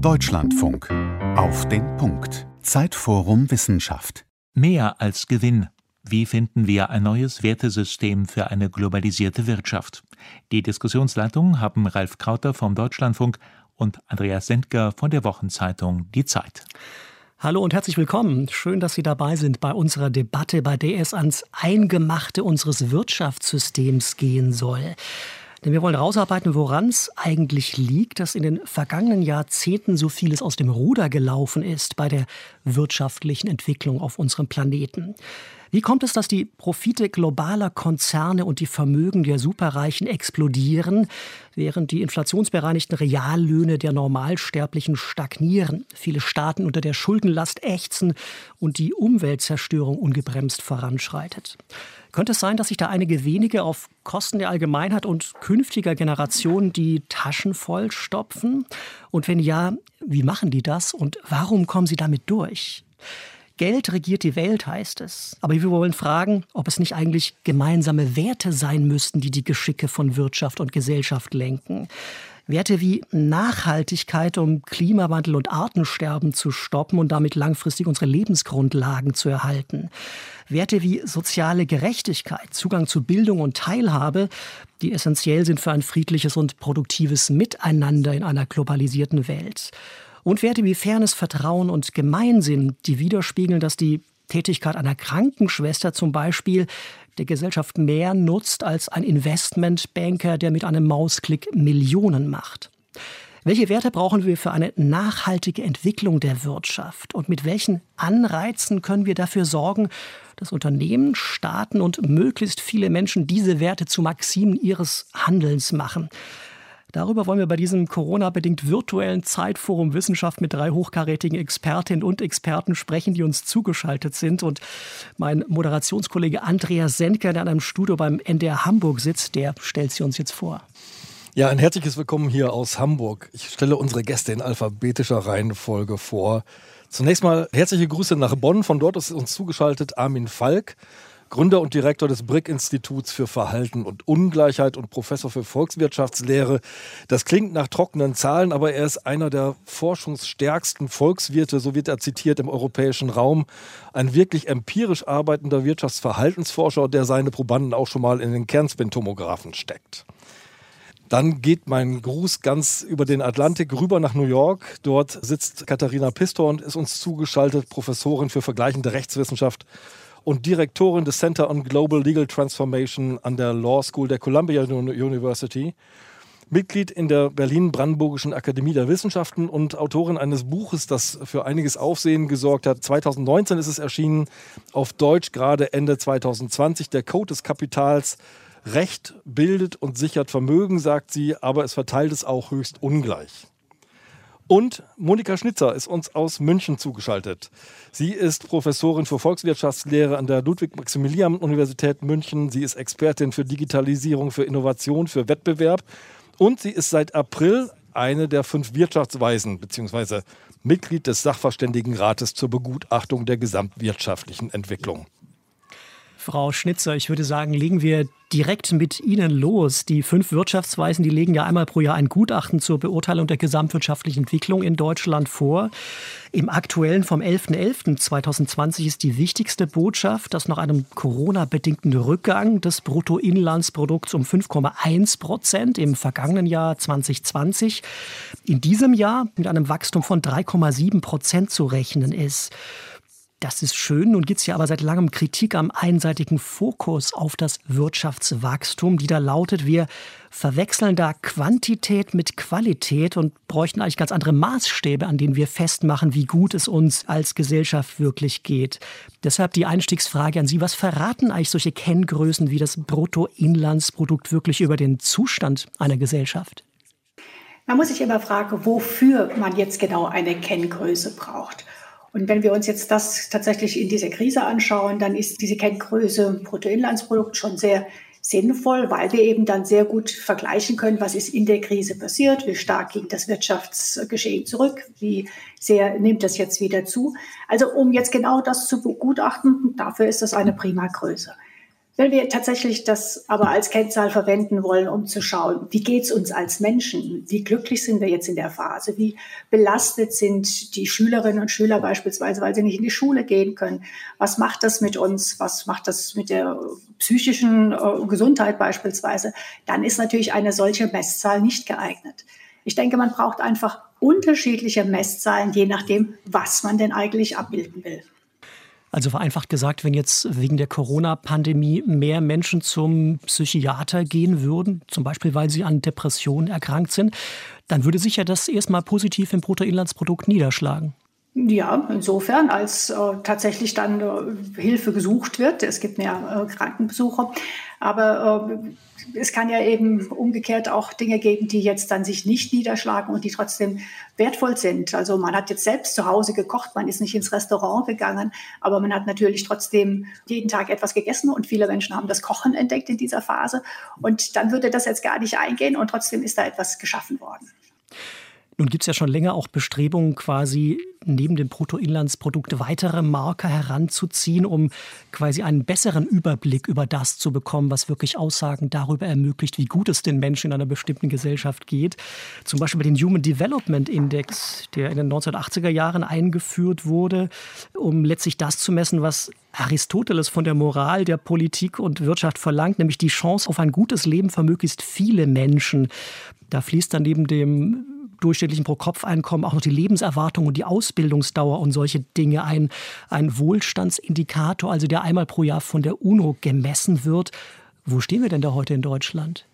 Deutschlandfunk. Auf den Punkt. Zeitforum Wissenschaft. Mehr als Gewinn. Wie finden wir ein neues Wertesystem für eine globalisierte Wirtschaft? Die Diskussionsleitung haben Ralf Krauter vom Deutschlandfunk und Andreas Sendker von der Wochenzeitung Die Zeit. Hallo und herzlich willkommen. Schön, dass Sie dabei sind bei unserer Debatte, bei der es ans Eingemachte unseres Wirtschaftssystems gehen soll. Denn wir wollen herausarbeiten, woran es eigentlich liegt, dass in den vergangenen Jahrzehnten so vieles aus dem Ruder gelaufen ist bei der wirtschaftlichen Entwicklung auf unserem Planeten. Wie kommt es, dass die Profite globaler Konzerne und die Vermögen der Superreichen explodieren, während die inflationsbereinigten Reallöhne der Normalsterblichen stagnieren, viele Staaten unter der Schuldenlast ächzen und die Umweltzerstörung ungebremst voranschreitet? Könnte es sein, dass sich da einige wenige auf Kosten der Allgemeinheit und künftiger Generationen die Taschen voll stopfen? Und wenn ja, wie machen die das und warum kommen sie damit durch? Geld regiert die Welt, heißt es. Aber wir wollen fragen, ob es nicht eigentlich gemeinsame Werte sein müssten, die die Geschicke von Wirtschaft und Gesellschaft lenken. Werte wie Nachhaltigkeit, um Klimawandel und Artensterben zu stoppen und damit langfristig unsere Lebensgrundlagen zu erhalten. Werte wie soziale Gerechtigkeit, Zugang zu Bildung und Teilhabe, die essentiell sind für ein friedliches und produktives Miteinander in einer globalisierten Welt. Und Werte wie Fairness, Vertrauen und Gemeinsinn, die widerspiegeln, dass die Tätigkeit einer Krankenschwester zum Beispiel der Gesellschaft mehr nutzt als ein Investmentbanker, der mit einem Mausklick Millionen macht. Welche Werte brauchen wir für eine nachhaltige Entwicklung der Wirtschaft? Und mit welchen Anreizen können wir dafür sorgen, dass Unternehmen, Staaten und möglichst viele Menschen diese Werte zu Maximen ihres Handelns machen? Darüber wollen wir bei diesem Corona-bedingt virtuellen Zeitforum Wissenschaft mit drei hochkarätigen Expertinnen und Experten sprechen, die uns zugeschaltet sind. Und mein Moderationskollege Andreas Sendker, der an einem Studio beim NDR Hamburg sitzt, der stellt sie uns jetzt vor. Ja, ein herzliches Willkommen hier aus Hamburg. Ich stelle unsere Gäste in alphabetischer Reihenfolge vor. Zunächst mal herzliche Grüße nach Bonn. Von dort ist uns zugeschaltet Armin Falk. Gründer und Direktor des Brick-Instituts für Verhalten und Ungleichheit und Professor für Volkswirtschaftslehre. Das klingt nach trockenen Zahlen, aber er ist einer der forschungsstärksten Volkswirte, so wird er zitiert im europäischen Raum. Ein wirklich empirisch arbeitender Wirtschaftsverhaltensforscher, der seine Probanden auch schon mal in den Kernspintomographen steckt. Dann geht mein Gruß ganz über den Atlantik rüber nach New York. Dort sitzt Katharina Pistor und ist uns zugeschaltet, Professorin für vergleichende Rechtswissenschaft und Direktorin des Center on Global Legal Transformation an der Law School der Columbia University. Mitglied in der Berlin-Brandenburgischen Akademie der Wissenschaften und Autorin eines Buches, das für einiges Aufsehen gesorgt hat. 2019 ist es erschienen, auf Deutsch gerade Ende 2020, der Code des Kapitals. Recht bildet und sichert Vermögen, sagt sie, aber es verteilt es auch höchst ungleich. Und Monika Schnitzer ist uns aus München zugeschaltet. Sie ist Professorin für Volkswirtschaftslehre an der Ludwig-Maximilian-Universität München. Sie ist Expertin für Digitalisierung, für Innovation, für Wettbewerb. Und sie ist seit April eine der fünf Wirtschaftsweisen bzw. Mitglied des Sachverständigenrates zur Begutachtung der gesamtwirtschaftlichen Entwicklung. Frau Schnitzer, ich würde sagen, legen wir direkt mit Ihnen los. Die fünf Wirtschaftsweisen, die legen ja einmal pro Jahr ein Gutachten zur Beurteilung der gesamtwirtschaftlichen Entwicklung in Deutschland vor. Im aktuellen vom 11.11.2020 ist die wichtigste Botschaft, dass nach einem Corona-bedingten Rückgang des Bruttoinlandsprodukts um 5,1 Prozent im vergangenen Jahr 2020 in diesem Jahr mit einem Wachstum von 3,7 Prozent zu rechnen ist. Das ist schön. Nun gibt es ja aber seit langem Kritik am einseitigen Fokus auf das Wirtschaftswachstum, die da lautet, wir verwechseln da Quantität mit Qualität und bräuchten eigentlich ganz andere Maßstäbe, an denen wir festmachen, wie gut es uns als Gesellschaft wirklich geht. Deshalb die Einstiegsfrage an Sie, was verraten eigentlich solche Kenngrößen wie das Bruttoinlandsprodukt wirklich über den Zustand einer Gesellschaft? Man muss sich immer fragen, wofür man jetzt genau eine Kenngröße braucht. Und wenn wir uns jetzt das tatsächlich in dieser Krise anschauen, dann ist diese Kenngröße Bruttoinlandsprodukt schon sehr sinnvoll, weil wir eben dann sehr gut vergleichen können, was ist in der Krise passiert, wie stark ging das Wirtschaftsgeschehen zurück, wie sehr nimmt das jetzt wieder zu. Also um jetzt genau das zu begutachten, dafür ist das eine prima Größe. Wenn wir tatsächlich das aber als Kennzahl verwenden wollen, um zu schauen, wie geht es uns als Menschen, wie glücklich sind wir jetzt in der Phase, wie belastet sind die Schülerinnen und Schüler beispielsweise, weil sie nicht in die Schule gehen können, was macht das mit uns, was macht das mit der psychischen äh, Gesundheit beispielsweise, dann ist natürlich eine solche Messzahl nicht geeignet. Ich denke, man braucht einfach unterschiedliche Messzahlen, je nachdem, was man denn eigentlich abbilden will. Also vereinfacht gesagt, wenn jetzt wegen der Corona-Pandemie mehr Menschen zum Psychiater gehen würden, zum Beispiel weil sie an Depressionen erkrankt sind, dann würde sich ja das erstmal positiv im Bruttoinlandsprodukt niederschlagen. Ja, insofern, als äh, tatsächlich dann äh, Hilfe gesucht wird. Es gibt mehr äh, Krankenbesucher. Aber äh, es kann ja eben umgekehrt auch Dinge geben, die jetzt dann sich nicht niederschlagen und die trotzdem wertvoll sind. Also man hat jetzt selbst zu Hause gekocht, man ist nicht ins Restaurant gegangen, aber man hat natürlich trotzdem jeden Tag etwas gegessen und viele Menschen haben das Kochen entdeckt in dieser Phase. Und dann würde das jetzt gar nicht eingehen und trotzdem ist da etwas geschaffen worden. Nun gibt es ja schon länger auch Bestrebungen, quasi neben dem Bruttoinlandsprodukt weitere Marker heranzuziehen, um quasi einen besseren Überblick über das zu bekommen, was wirklich Aussagen darüber ermöglicht, wie gut es den Menschen in einer bestimmten Gesellschaft geht. Zum Beispiel den Human Development Index, der in den 1980er Jahren eingeführt wurde, um letztlich das zu messen, was Aristoteles von der Moral der Politik und Wirtschaft verlangt, nämlich die Chance auf ein gutes Leben für möglichst viele Menschen. Da fließt dann neben dem durchschnittlichen Pro-Kopf-Einkommen auch noch die Lebenserwartung und die Ausbildungsdauer und solche Dinge ein, ein Wohlstandsindikator, also der einmal pro Jahr von der UNO gemessen wird. Wo stehen wir denn da heute in Deutschland?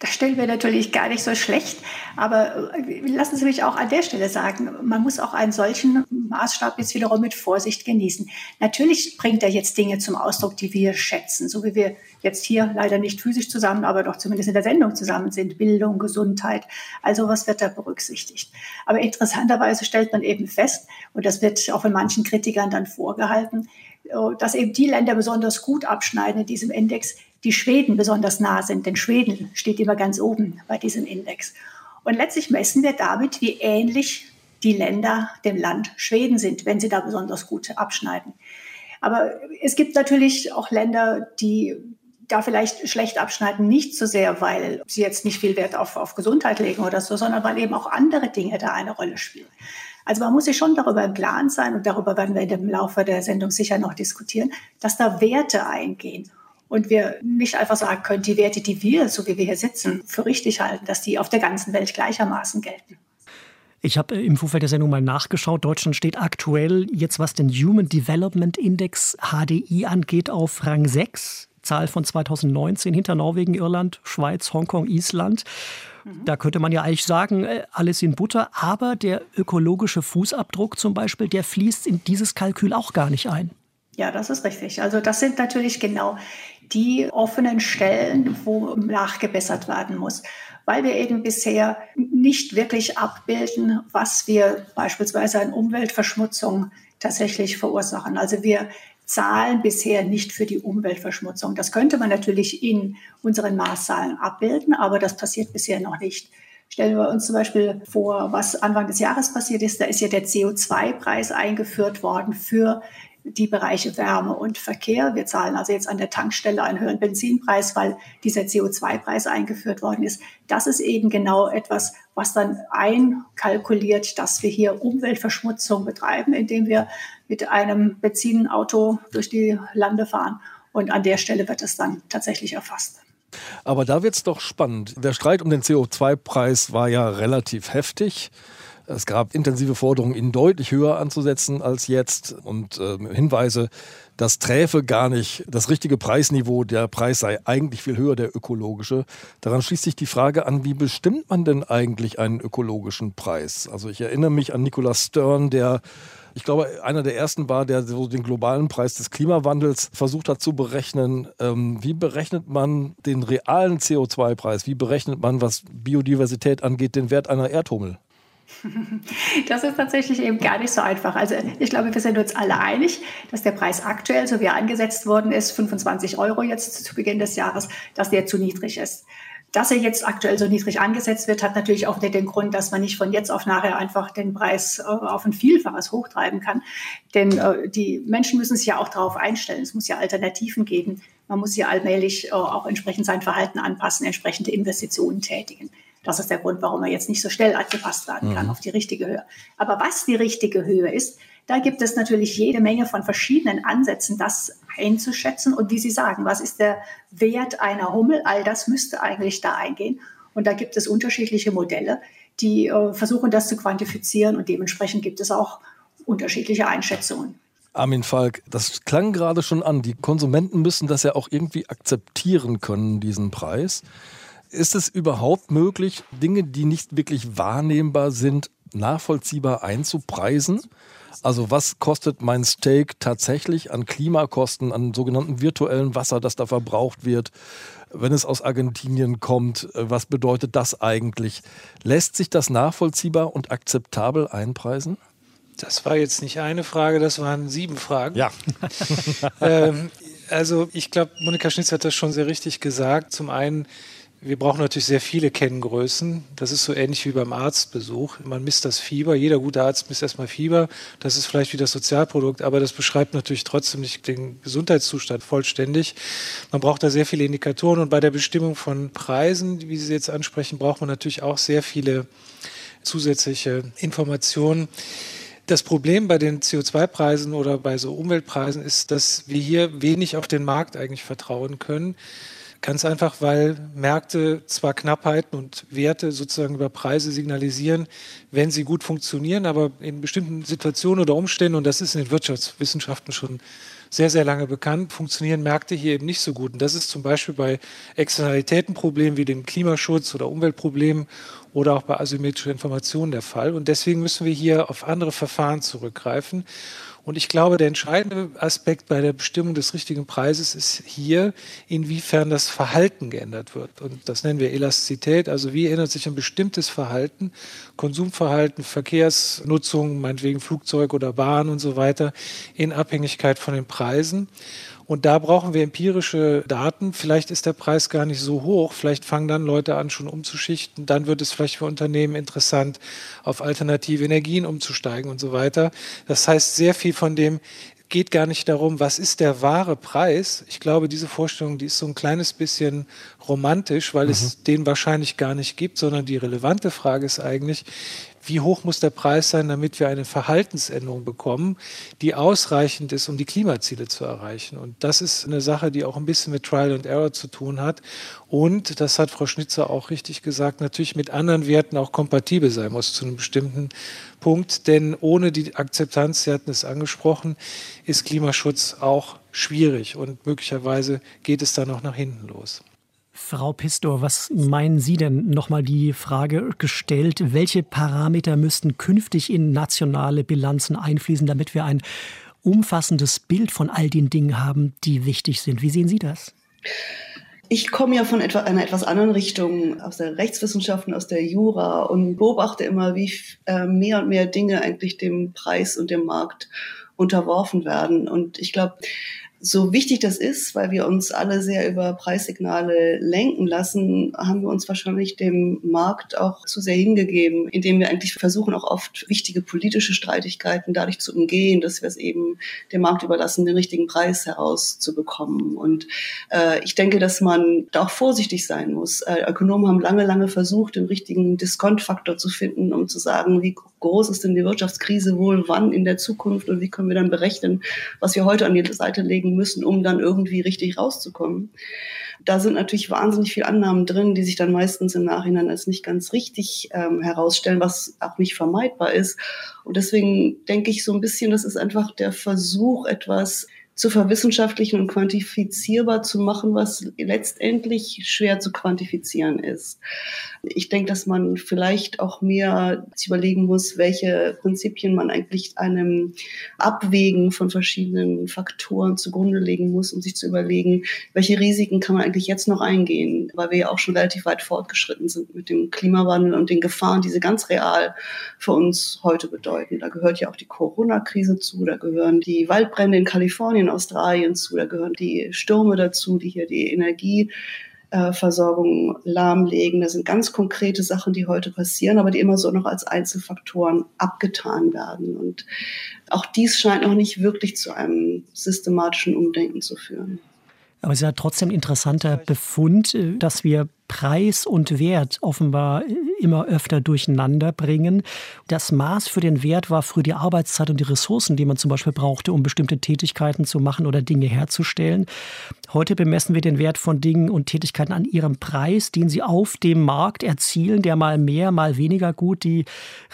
Das stellen wir natürlich gar nicht so schlecht. Aber äh, lassen Sie mich auch an der Stelle sagen, man muss auch einen solchen Maßstab jetzt wiederum mit Vorsicht genießen. Natürlich bringt er jetzt Dinge zum Ausdruck, die wir schätzen, so wie wir jetzt hier leider nicht physisch zusammen, aber doch zumindest in der Sendung zusammen sind. Bildung, Gesundheit, also was wird da berücksichtigt. Aber interessanterweise stellt man eben fest, und das wird auch von manchen Kritikern dann vorgehalten, dass eben die Länder besonders gut abschneiden in diesem Index, die Schweden besonders nah sind. Denn Schweden steht immer ganz oben bei diesem Index. Und letztlich messen wir damit, wie ähnlich die Länder dem Land Schweden sind, wenn sie da besonders gut abschneiden. Aber es gibt natürlich auch Länder, die da vielleicht schlecht abschneiden, nicht so sehr, weil sie jetzt nicht viel Wert auf, auf Gesundheit legen oder so, sondern weil eben auch andere Dinge da eine Rolle spielen. Also man muss sich schon darüber im Klaren sein, und darüber werden wir im Laufe der Sendung sicher noch diskutieren, dass da Werte eingehen und wir nicht einfach sagen können, die Werte, die wir, so wie wir hier sitzen, für richtig halten, dass die auf der ganzen Welt gleichermaßen gelten. Ich habe im Vorfeld der Sendung mal nachgeschaut. Deutschland steht aktuell jetzt, was den Human Development Index HDI angeht, auf Rang 6. Zahl von 2019 hinter Norwegen, Irland, Schweiz, Hongkong, Island. Mhm. Da könnte man ja eigentlich sagen, äh, alles in Butter, aber der ökologische Fußabdruck zum Beispiel, der fließt in dieses Kalkül auch gar nicht ein. Ja, das ist richtig. Also das sind natürlich genau die offenen Stellen, wo nachgebessert werden muss, weil wir eben bisher nicht wirklich abbilden, was wir beispielsweise an Umweltverschmutzung tatsächlich verursachen. Also wir zahlen bisher nicht für die Umweltverschmutzung. Das könnte man natürlich in unseren Maßzahlen abbilden, aber das passiert bisher noch nicht. Stellen wir uns zum Beispiel vor, was Anfang des Jahres passiert ist. Da ist ja der CO2-Preis eingeführt worden für die Bereiche Wärme und Verkehr. Wir zahlen also jetzt an der Tankstelle einen höheren Benzinpreis, weil dieser CO2-Preis eingeführt worden ist. Das ist eben genau etwas, was dann einkalkuliert, dass wir hier Umweltverschmutzung betreiben, indem wir mit einem Benzinauto durch die Lande fahren. Und an der Stelle wird es dann tatsächlich erfasst. Aber da wird es doch spannend. Der Streit um den CO2-Preis war ja relativ heftig. Es gab intensive Forderungen, ihn deutlich höher anzusetzen als jetzt und äh, Hinweise, das träfe gar nicht das richtige Preisniveau. Der Preis sei eigentlich viel höher, der ökologische. Daran schließt sich die Frage an, wie bestimmt man denn eigentlich einen ökologischen Preis? Also ich erinnere mich an Nicholas Stern, der ich glaube, einer der ersten war, der so den globalen Preis des Klimawandels versucht hat zu berechnen. Ähm, wie berechnet man den realen CO2-Preis? Wie berechnet man, was Biodiversität angeht, den Wert einer Erdhummel? Das ist tatsächlich eben gar nicht so einfach. Also ich glaube, wir sind uns alle einig, dass der Preis aktuell, so wie er angesetzt worden ist, 25 Euro jetzt zu Beginn des Jahres, dass der zu niedrig ist. Dass er jetzt aktuell so niedrig angesetzt wird, hat natürlich auch den Grund, dass man nicht von jetzt auf nachher einfach den Preis äh, auf ein Vielfaches hochtreiben kann. Denn äh, die Menschen müssen sich ja auch darauf einstellen. Es muss ja Alternativen geben. Man muss ja allmählich äh, auch entsprechend sein Verhalten anpassen, entsprechende Investitionen tätigen. Das ist der Grund, warum er jetzt nicht so schnell angepasst werden kann mhm. auf die richtige Höhe. Aber was die richtige Höhe ist, da gibt es natürlich jede Menge von verschiedenen Ansätzen, das einzuschätzen. Und wie Sie sagen, was ist der Wert einer Hummel? All das müsste eigentlich da eingehen. Und da gibt es unterschiedliche Modelle, die äh, versuchen, das zu quantifizieren. Und dementsprechend gibt es auch unterschiedliche Einschätzungen. Armin Falk, das klang gerade schon an. Die Konsumenten müssen das ja auch irgendwie akzeptieren können, diesen Preis. Ist es überhaupt möglich, Dinge, die nicht wirklich wahrnehmbar sind, nachvollziehbar einzupreisen? Also was kostet mein Steak tatsächlich an Klimakosten, an sogenannten virtuellen Wasser, das da verbraucht wird, wenn es aus Argentinien kommt? Was bedeutet das eigentlich? Lässt sich das nachvollziehbar und akzeptabel einpreisen? Das war jetzt nicht eine Frage, das waren sieben Fragen. Ja. ähm, also ich glaube, Monika Schnitz hat das schon sehr richtig gesagt. Zum einen wir brauchen natürlich sehr viele Kenngrößen. Das ist so ähnlich wie beim Arztbesuch. Man misst das Fieber. Jeder gute Arzt misst erstmal Fieber. Das ist vielleicht wie das Sozialprodukt, aber das beschreibt natürlich trotzdem nicht den Gesundheitszustand vollständig. Man braucht da sehr viele Indikatoren und bei der Bestimmung von Preisen, wie Sie jetzt ansprechen, braucht man natürlich auch sehr viele zusätzliche Informationen. Das Problem bei den CO2-Preisen oder bei so Umweltpreisen ist, dass wir hier wenig auf den Markt eigentlich vertrauen können. Ganz einfach, weil Märkte zwar Knappheiten und Werte sozusagen über Preise signalisieren, wenn sie gut funktionieren, aber in bestimmten Situationen oder Umständen, und das ist in den Wirtschaftswissenschaften schon sehr, sehr lange bekannt, funktionieren Märkte hier eben nicht so gut. Und das ist zum Beispiel bei Externalitätenproblemen wie dem Klimaschutz oder Umweltproblemen oder auch bei asymmetrischen Informationen der Fall. Und deswegen müssen wir hier auf andere Verfahren zurückgreifen. Und ich glaube, der entscheidende Aspekt bei der Bestimmung des richtigen Preises ist hier, inwiefern das Verhalten geändert wird. Und das nennen wir Elastizität. Also wie ändert sich ein bestimmtes Verhalten, Konsumverhalten, Verkehrsnutzung, meinetwegen Flugzeug oder Bahn und so weiter, in Abhängigkeit von den Preisen. Und da brauchen wir empirische Daten. Vielleicht ist der Preis gar nicht so hoch. Vielleicht fangen dann Leute an, schon umzuschichten. Dann wird es vielleicht für Unternehmen interessant, auf alternative Energien umzusteigen und so weiter. Das heißt, sehr viel von dem geht gar nicht darum, was ist der wahre Preis. Ich glaube, diese Vorstellung, die ist so ein kleines bisschen romantisch, weil mhm. es den wahrscheinlich gar nicht gibt, sondern die relevante Frage ist eigentlich, wie hoch muss der Preis sein, damit wir eine Verhaltensänderung bekommen, die ausreichend ist, um die Klimaziele zu erreichen. Und das ist eine Sache, die auch ein bisschen mit Trial and Error zu tun hat. Und, das hat Frau Schnitzer auch richtig gesagt, natürlich mit anderen Werten auch kompatibel sein muss zu einem bestimmten Punkt. Denn ohne die Akzeptanz, Sie hatten es angesprochen, ist Klimaschutz auch schwierig und möglicherweise geht es dann auch nach hinten los. Frau Pistor, was meinen Sie denn? Nochmal die Frage gestellt, welche Parameter müssten künftig in nationale Bilanzen einfließen, damit wir ein umfassendes Bild von all den Dingen haben, die wichtig sind? Wie sehen Sie das? Ich komme ja von etwa, einer etwas anderen Richtung, aus der Rechtswissenschaften, aus der Jura und beobachte immer, wie äh, mehr und mehr Dinge eigentlich dem Preis und dem Markt unterworfen werden. Und ich glaube, so wichtig das ist, weil wir uns alle sehr über Preissignale lenken lassen, haben wir uns wahrscheinlich dem Markt auch zu sehr hingegeben, indem wir eigentlich versuchen, auch oft wichtige politische Streitigkeiten dadurch zu umgehen, dass wir es eben dem Markt überlassen, den richtigen Preis herauszubekommen. Und äh, ich denke, dass man da auch vorsichtig sein muss. Äh, Ökonomen haben lange, lange versucht, den richtigen Diskontfaktor zu finden, um zu sagen, wie groß ist denn die Wirtschaftskrise wohl, wann in der Zukunft und wie können wir dann berechnen, was wir heute an die Seite legen müssen, um dann irgendwie richtig rauszukommen. Da sind natürlich wahnsinnig viele Annahmen drin, die sich dann meistens im Nachhinein als nicht ganz richtig ähm, herausstellen, was auch nicht vermeidbar ist. Und deswegen denke ich so ein bisschen, das ist einfach der Versuch, etwas zu verwissenschaftlichen und quantifizierbar zu machen, was letztendlich schwer zu quantifizieren ist. Ich denke, dass man vielleicht auch mehr überlegen muss, welche Prinzipien man eigentlich einem Abwägen von verschiedenen Faktoren zugrunde legen muss, um sich zu überlegen, welche Risiken kann man eigentlich jetzt noch eingehen, weil wir ja auch schon relativ weit fortgeschritten sind mit dem Klimawandel und den Gefahren, die sie ganz real für uns heute bedeuten. Da gehört ja auch die Corona-Krise zu, da gehören die Waldbrände in Kalifornien Australien zu, da gehören die Stürme dazu, die hier die Energie äh, Versorgung lahmlegen. Das sind ganz konkrete Sachen, die heute passieren, aber die immer so noch als Einzelfaktoren abgetan werden. Und auch dies scheint noch nicht wirklich zu einem systematischen Umdenken zu führen. Aber es ist ja trotzdem ein interessanter Befund, dass wir Preis und Wert offenbar immer öfter durcheinander bringen. Das Maß für den Wert war früher die Arbeitszeit und die Ressourcen, die man zum Beispiel brauchte, um bestimmte Tätigkeiten zu machen oder Dinge herzustellen. Heute bemessen wir den Wert von Dingen und Tätigkeiten an ihrem Preis, den sie auf dem Markt erzielen, der mal mehr, mal weniger gut die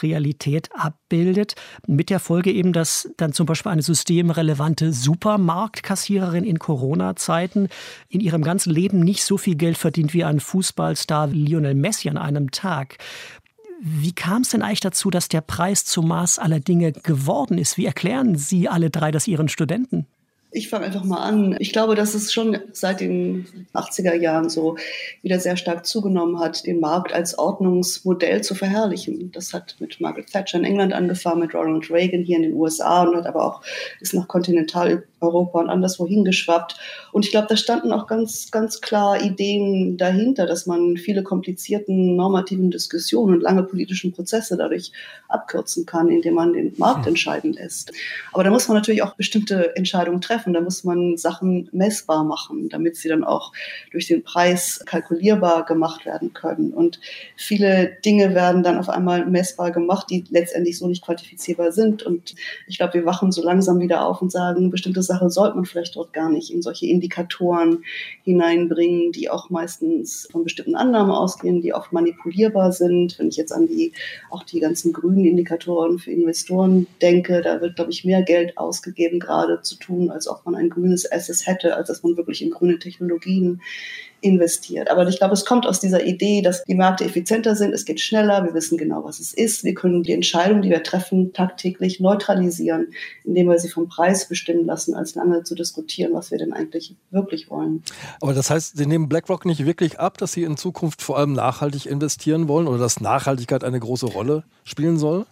Realität abbildet. Mit der Folge eben, dass dann zum Beispiel eine systemrelevante Supermarktkassiererin in Corona-Zeiten in ihrem ganzen Leben nicht so viel Geld verdient wie ein Fuß Fußballstar Lionel Messi an einem Tag. Wie kam es denn eigentlich dazu, dass der Preis zum Maß aller Dinge geworden ist? Wie erklären Sie alle drei das Ihren Studenten? Ich fange einfach mal an. Ich glaube, dass es schon seit den 80er Jahren so wieder sehr stark zugenommen hat, den Markt als Ordnungsmodell zu verherrlichen. Das hat mit Margaret Thatcher in England angefangen, mit Ronald Reagan hier in den USA und hat aber auch ist nach Kontinentaleuropa und anderswo hingeschwappt. Und ich glaube, da standen auch ganz, ganz klar Ideen dahinter, dass man viele komplizierten normativen Diskussionen und lange politischen Prozesse dadurch abkürzen kann, indem man den Markt hm. entscheiden lässt. Aber da muss man natürlich auch bestimmte Entscheidungen treffen treffen. Da muss man Sachen messbar machen, damit sie dann auch durch den Preis kalkulierbar gemacht werden können. Und viele Dinge werden dann auf einmal messbar gemacht, die letztendlich so nicht quantifizierbar sind. Und ich glaube, wir wachen so langsam wieder auf und sagen, bestimmte Sachen sollte man vielleicht dort gar nicht in solche Indikatoren hineinbringen, die auch meistens von bestimmten Annahmen ausgehen, die oft manipulierbar sind. Wenn ich jetzt an die, auch die ganzen grünen Indikatoren für Investoren denke, da wird, glaube ich, mehr Geld ausgegeben, gerade zu tun, als ob man ein grünes Asset hätte, als dass man wirklich in grüne Technologien investiert. Aber ich glaube, es kommt aus dieser Idee, dass die Märkte effizienter sind, es geht schneller, wir wissen genau, was es ist. Wir können die Entscheidungen, die wir treffen, tagtäglich neutralisieren, indem wir sie vom Preis bestimmen lassen, als lange zu diskutieren, was wir denn eigentlich wirklich wollen. Aber das heißt, Sie nehmen BlackRock nicht wirklich ab, dass Sie in Zukunft vor allem nachhaltig investieren wollen oder dass Nachhaltigkeit eine große Rolle spielen soll?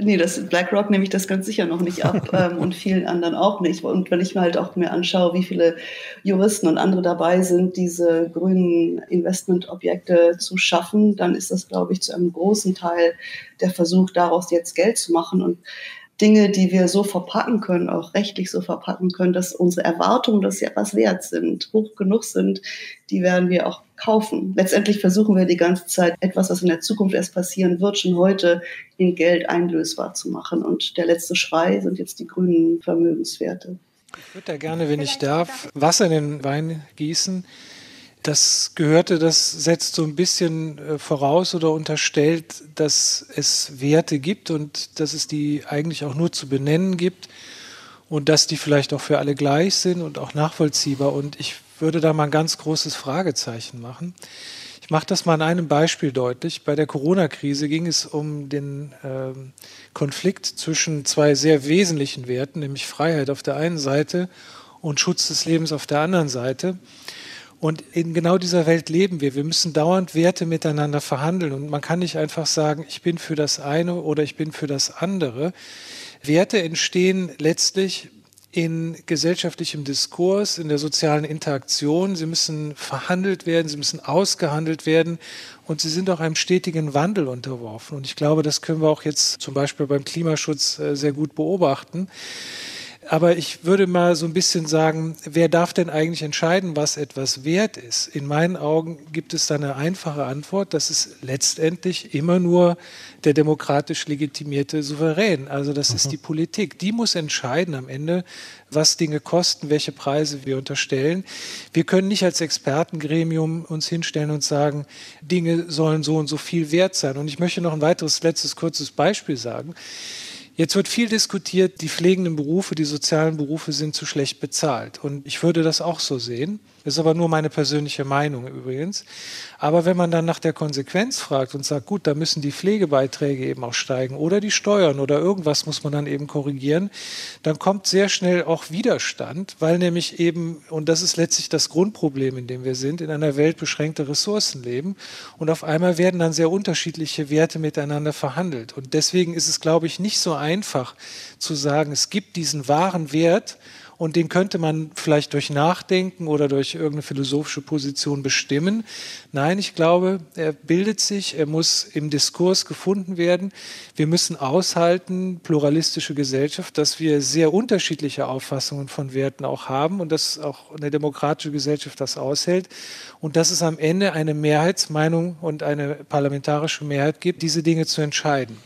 Nee, das BlackRock nehme ich das ganz sicher noch nicht ab ähm, und vielen anderen auch nicht. Und wenn ich mir halt auch mir anschaue, wie viele Juristen und andere dabei sind, diese grünen Investmentobjekte zu schaffen, dann ist das, glaube ich, zu einem großen Teil der Versuch, daraus jetzt Geld zu machen. Und Dinge, die wir so verpacken können, auch rechtlich so verpacken können, dass unsere Erwartungen, dass sie etwas wert sind, hoch genug sind, die werden wir auch kaufen. Letztendlich versuchen wir die ganze Zeit etwas, was in der Zukunft erst passieren wird, schon heute in Geld einlösbar zu machen. Und der letzte Schrei sind jetzt die grünen Vermögenswerte. Ich würde da gerne, wenn ich darf, Wasser in den Wein gießen das gehörte, das setzt so ein bisschen äh, voraus oder unterstellt, dass es Werte gibt und dass es die eigentlich auch nur zu benennen gibt und dass die vielleicht auch für alle gleich sind und auch nachvollziehbar. Und ich würde da mal ein ganz großes Fragezeichen machen. Ich mache das mal an einem Beispiel deutlich. Bei der Corona-Krise ging es um den äh, Konflikt zwischen zwei sehr wesentlichen Werten, nämlich Freiheit auf der einen Seite und Schutz des Lebens auf der anderen Seite. Und in genau dieser Welt leben wir. Wir müssen dauernd Werte miteinander verhandeln. Und man kann nicht einfach sagen, ich bin für das eine oder ich bin für das andere. Werte entstehen letztlich in gesellschaftlichem Diskurs, in der sozialen Interaktion. Sie müssen verhandelt werden, sie müssen ausgehandelt werden und sie sind auch einem stetigen Wandel unterworfen. Und ich glaube, das können wir auch jetzt zum Beispiel beim Klimaschutz äh, sehr gut beobachten. Aber ich würde mal so ein bisschen sagen, wer darf denn eigentlich entscheiden, was etwas wert ist? In meinen Augen gibt es da eine einfache Antwort. Das ist letztendlich immer nur der demokratisch legitimierte Souverän. Also das mhm. ist die Politik. Die muss entscheiden am Ende, was Dinge kosten, welche Preise wir unterstellen. Wir können nicht als Expertengremium uns hinstellen und sagen, Dinge sollen so und so viel wert sein. Und ich möchte noch ein weiteres letztes kurzes Beispiel sagen. Jetzt wird viel diskutiert, die pflegenden Berufe, die sozialen Berufe sind zu schlecht bezahlt. Und ich würde das auch so sehen. Das ist aber nur meine persönliche Meinung übrigens. Aber wenn man dann nach der Konsequenz fragt und sagt, gut, da müssen die Pflegebeiträge eben auch steigen oder die Steuern oder irgendwas muss man dann eben korrigieren, dann kommt sehr schnell auch Widerstand, weil nämlich eben, und das ist letztlich das Grundproblem, in dem wir sind, in einer Welt beschränkter Ressourcen leben. Und auf einmal werden dann sehr unterschiedliche Werte miteinander verhandelt. Und deswegen ist es, glaube ich, nicht so einfach zu sagen, es gibt diesen wahren Wert und den könnte man vielleicht durch Nachdenken oder durch irgendeine philosophische Position bestimmen. Nein, ich glaube, er bildet sich, er muss im Diskurs gefunden werden. Wir müssen aushalten, pluralistische Gesellschaft, dass wir sehr unterschiedliche Auffassungen von Werten auch haben und dass auch eine demokratische Gesellschaft das aushält und dass es am Ende eine Mehrheitsmeinung und eine parlamentarische Mehrheit gibt, diese Dinge zu entscheiden.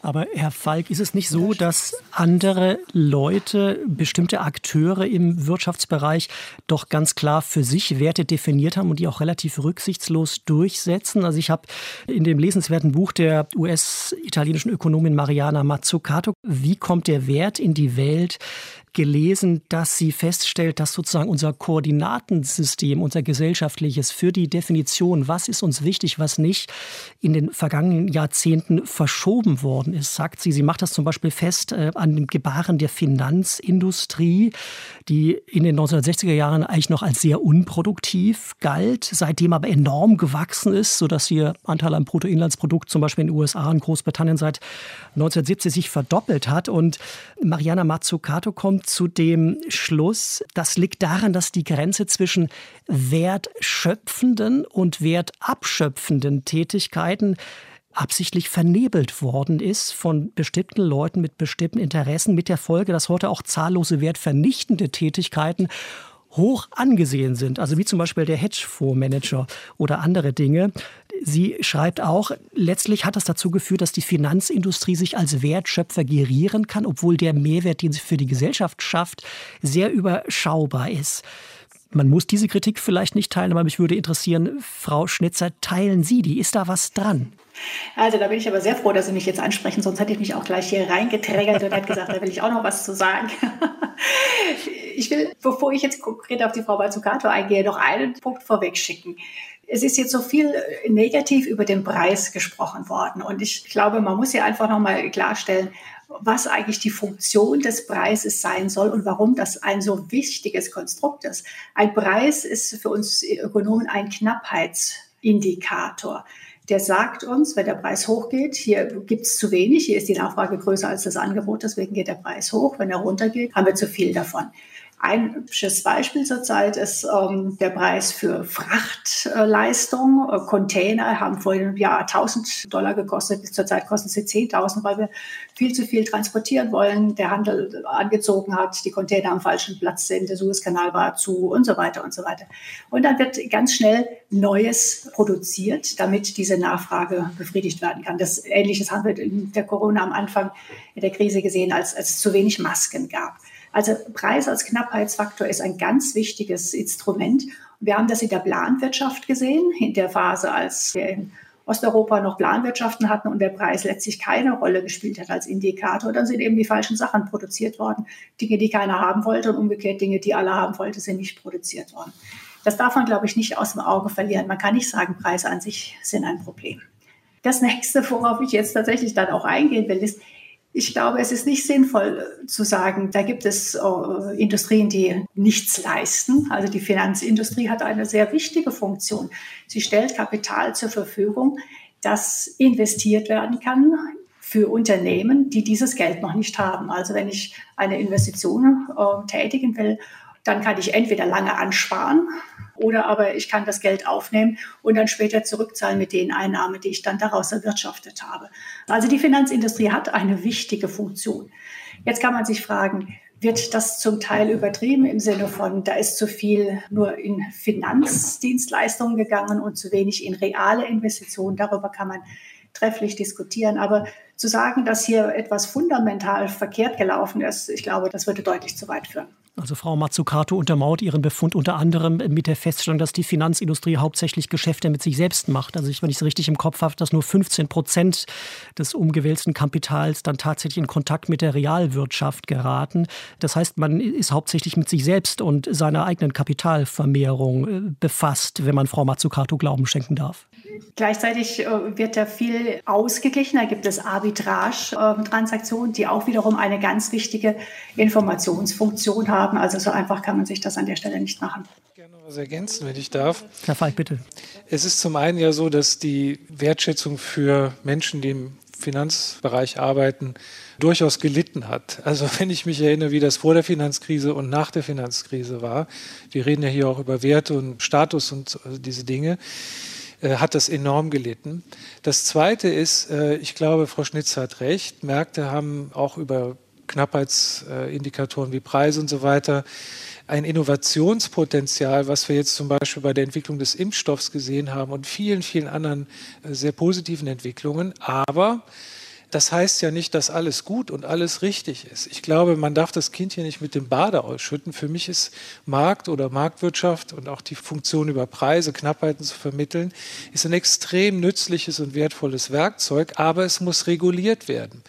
Aber Herr Falk, ist es nicht so, dass andere Leute, bestimmte Akteure im Wirtschaftsbereich doch ganz klar für sich Werte definiert haben und die auch relativ rücksichtslos durchsetzen? Also ich habe in dem lesenswerten Buch der US-italienischen Ökonomin Mariana Mazzucato, Wie kommt der Wert in die Welt, gelesen, dass sie feststellt, dass sozusagen unser Koordinatensystem, unser gesellschaftliches für die Definition, was ist uns wichtig, was nicht, in den vergangenen Jahrzehnten verschoben worden ist, sagt sie. Sie macht das zum Beispiel fest äh, an dem Gebaren der Finanzindustrie, die in den 1960er Jahren eigentlich noch als sehr unproduktiv galt, seitdem aber enorm gewachsen ist, sodass ihr Anteil am Bruttoinlandsprodukt zum Beispiel in den USA und Großbritannien seit 1970 sich verdoppelt hat. Und Mariana Mazzucato kommt zu dem Schluss, das liegt daran, dass die Grenze zwischen wertschöpfenden und wertabschöpfenden Tätigkeiten absichtlich vernebelt worden ist von bestimmten Leuten mit bestimmten Interessen, mit der Folge, dass heute auch zahllose wertvernichtende Tätigkeiten hoch angesehen sind, also wie zum Beispiel der Hedgefondsmanager oder andere Dinge. Sie schreibt auch, letztlich hat das dazu geführt, dass die Finanzindustrie sich als Wertschöpfer gerieren kann, obwohl der Mehrwert, den sie für die Gesellschaft schafft, sehr überschaubar ist. Man muss diese Kritik vielleicht nicht teilen, aber mich würde interessieren, Frau Schnitzer, teilen Sie die? Ist da was dran? Also da bin ich aber sehr froh, dass Sie mich jetzt ansprechen, sonst hätte ich mich auch gleich hier reingedrängelt und hätte gesagt, da will ich auch noch was zu sagen. Ich will, bevor ich jetzt konkret auf die Frau Bazzucato eingehe, noch einen Punkt vorweg schicken. Es ist jetzt so viel negativ über den Preis gesprochen worden und ich glaube, man muss hier einfach nochmal klarstellen, was eigentlich die Funktion des Preises sein soll und warum das ein so wichtiges Konstrukt ist. Ein Preis ist für uns Ökonomen ein Knappheitsindikator. Der sagt uns, wenn der Preis hochgeht, hier gibt es zu wenig, hier ist die Nachfrage größer als das Angebot, deswegen geht der Preis hoch. Wenn er runtergeht, haben wir zu viel davon. Ein hübsches Beispiel zurzeit ist ähm, der Preis für Frachtleistung. Äh, Container haben vor einem Jahr 1000 Dollar gekostet. Zurzeit kosten sie 10.000, weil wir viel zu viel transportieren wollen. Der Handel angezogen hat, die Container am falschen Platz sind, der Suezkanal war zu und so weiter und so weiter. Und dann wird ganz schnell Neues produziert, damit diese Nachfrage befriedigt werden kann. Das Ähnliches haben wir in der Corona am Anfang der Krise gesehen, als, als es zu wenig Masken gab. Also Preis als Knappheitsfaktor ist ein ganz wichtiges Instrument. Wir haben das in der Planwirtschaft gesehen, in der Phase, als wir in Osteuropa noch Planwirtschaften hatten und der Preis letztlich keine Rolle gespielt hat als Indikator. Dann sind eben die falschen Sachen produziert worden. Dinge, die keiner haben wollte und umgekehrt Dinge, die alle haben wollten, sind nicht produziert worden. Das darf man, glaube ich, nicht aus dem Auge verlieren. Man kann nicht sagen, Preise an sich sind ein Problem. Das nächste, worauf ich jetzt tatsächlich dann auch eingehen will, ist, ich glaube, es ist nicht sinnvoll äh, zu sagen, da gibt es äh, Industrien, die nichts leisten. Also die Finanzindustrie hat eine sehr wichtige Funktion. Sie stellt Kapital zur Verfügung, das investiert werden kann für Unternehmen, die dieses Geld noch nicht haben. Also wenn ich eine Investition äh, tätigen will, dann kann ich entweder lange ansparen oder aber ich kann das Geld aufnehmen und dann später zurückzahlen mit den Einnahmen, die ich dann daraus erwirtschaftet habe. Also die Finanzindustrie hat eine wichtige Funktion. Jetzt kann man sich fragen, wird das zum Teil übertrieben im Sinne von, da ist zu viel nur in Finanzdienstleistungen gegangen und zu wenig in reale Investitionen. Darüber kann man trefflich diskutieren. Aber zu sagen, dass hier etwas fundamental verkehrt gelaufen ist, ich glaube, das würde deutlich zu weit führen. Also Frau Mazzucato untermauert ihren Befund unter anderem mit der Feststellung, dass die Finanzindustrie hauptsächlich Geschäfte mit sich selbst macht. Also ich, wenn ich es richtig im Kopf habe, dass nur 15 Prozent des umgewälzten Kapitals dann tatsächlich in Kontakt mit der Realwirtschaft geraten. Das heißt, man ist hauptsächlich mit sich selbst und seiner eigenen Kapitalvermehrung äh, befasst, wenn man Frau Mazzucato Glauben schenken darf. Gleichzeitig äh, wird da viel ausgeglichen. Da gibt es Arbitrage-Transaktionen, die auch wiederum eine ganz wichtige Informationsfunktion haben. Also so einfach kann man sich das an der Stelle nicht machen. Gerne was ergänzen, wenn ich darf. Herr Falk, bitte. Es ist zum einen ja so, dass die Wertschätzung für Menschen, die im Finanzbereich arbeiten, durchaus gelitten hat. Also wenn ich mich erinnere, wie das vor der Finanzkrise und nach der Finanzkrise war, wir reden ja hier auch über Werte und Status und äh, diese Dinge, äh, hat das enorm gelitten. Das Zweite ist, äh, ich glaube, Frau Schnitz hat recht, Märkte haben auch über Knappheitsindikatoren wie Preise und so weiter ein Innovationspotenzial, was wir jetzt zum Beispiel bei der Entwicklung des Impfstoffs gesehen haben und vielen, vielen anderen äh, sehr positiven Entwicklungen. Aber das heißt ja nicht, dass alles gut und alles richtig ist. Ich glaube, man darf das Kind hier nicht mit dem Bade ausschütten. Für mich ist Markt oder Marktwirtschaft und auch die Funktion über Preise, Knappheiten zu vermitteln, ist ein extrem nützliches und wertvolles Werkzeug, aber es muss reguliert werden.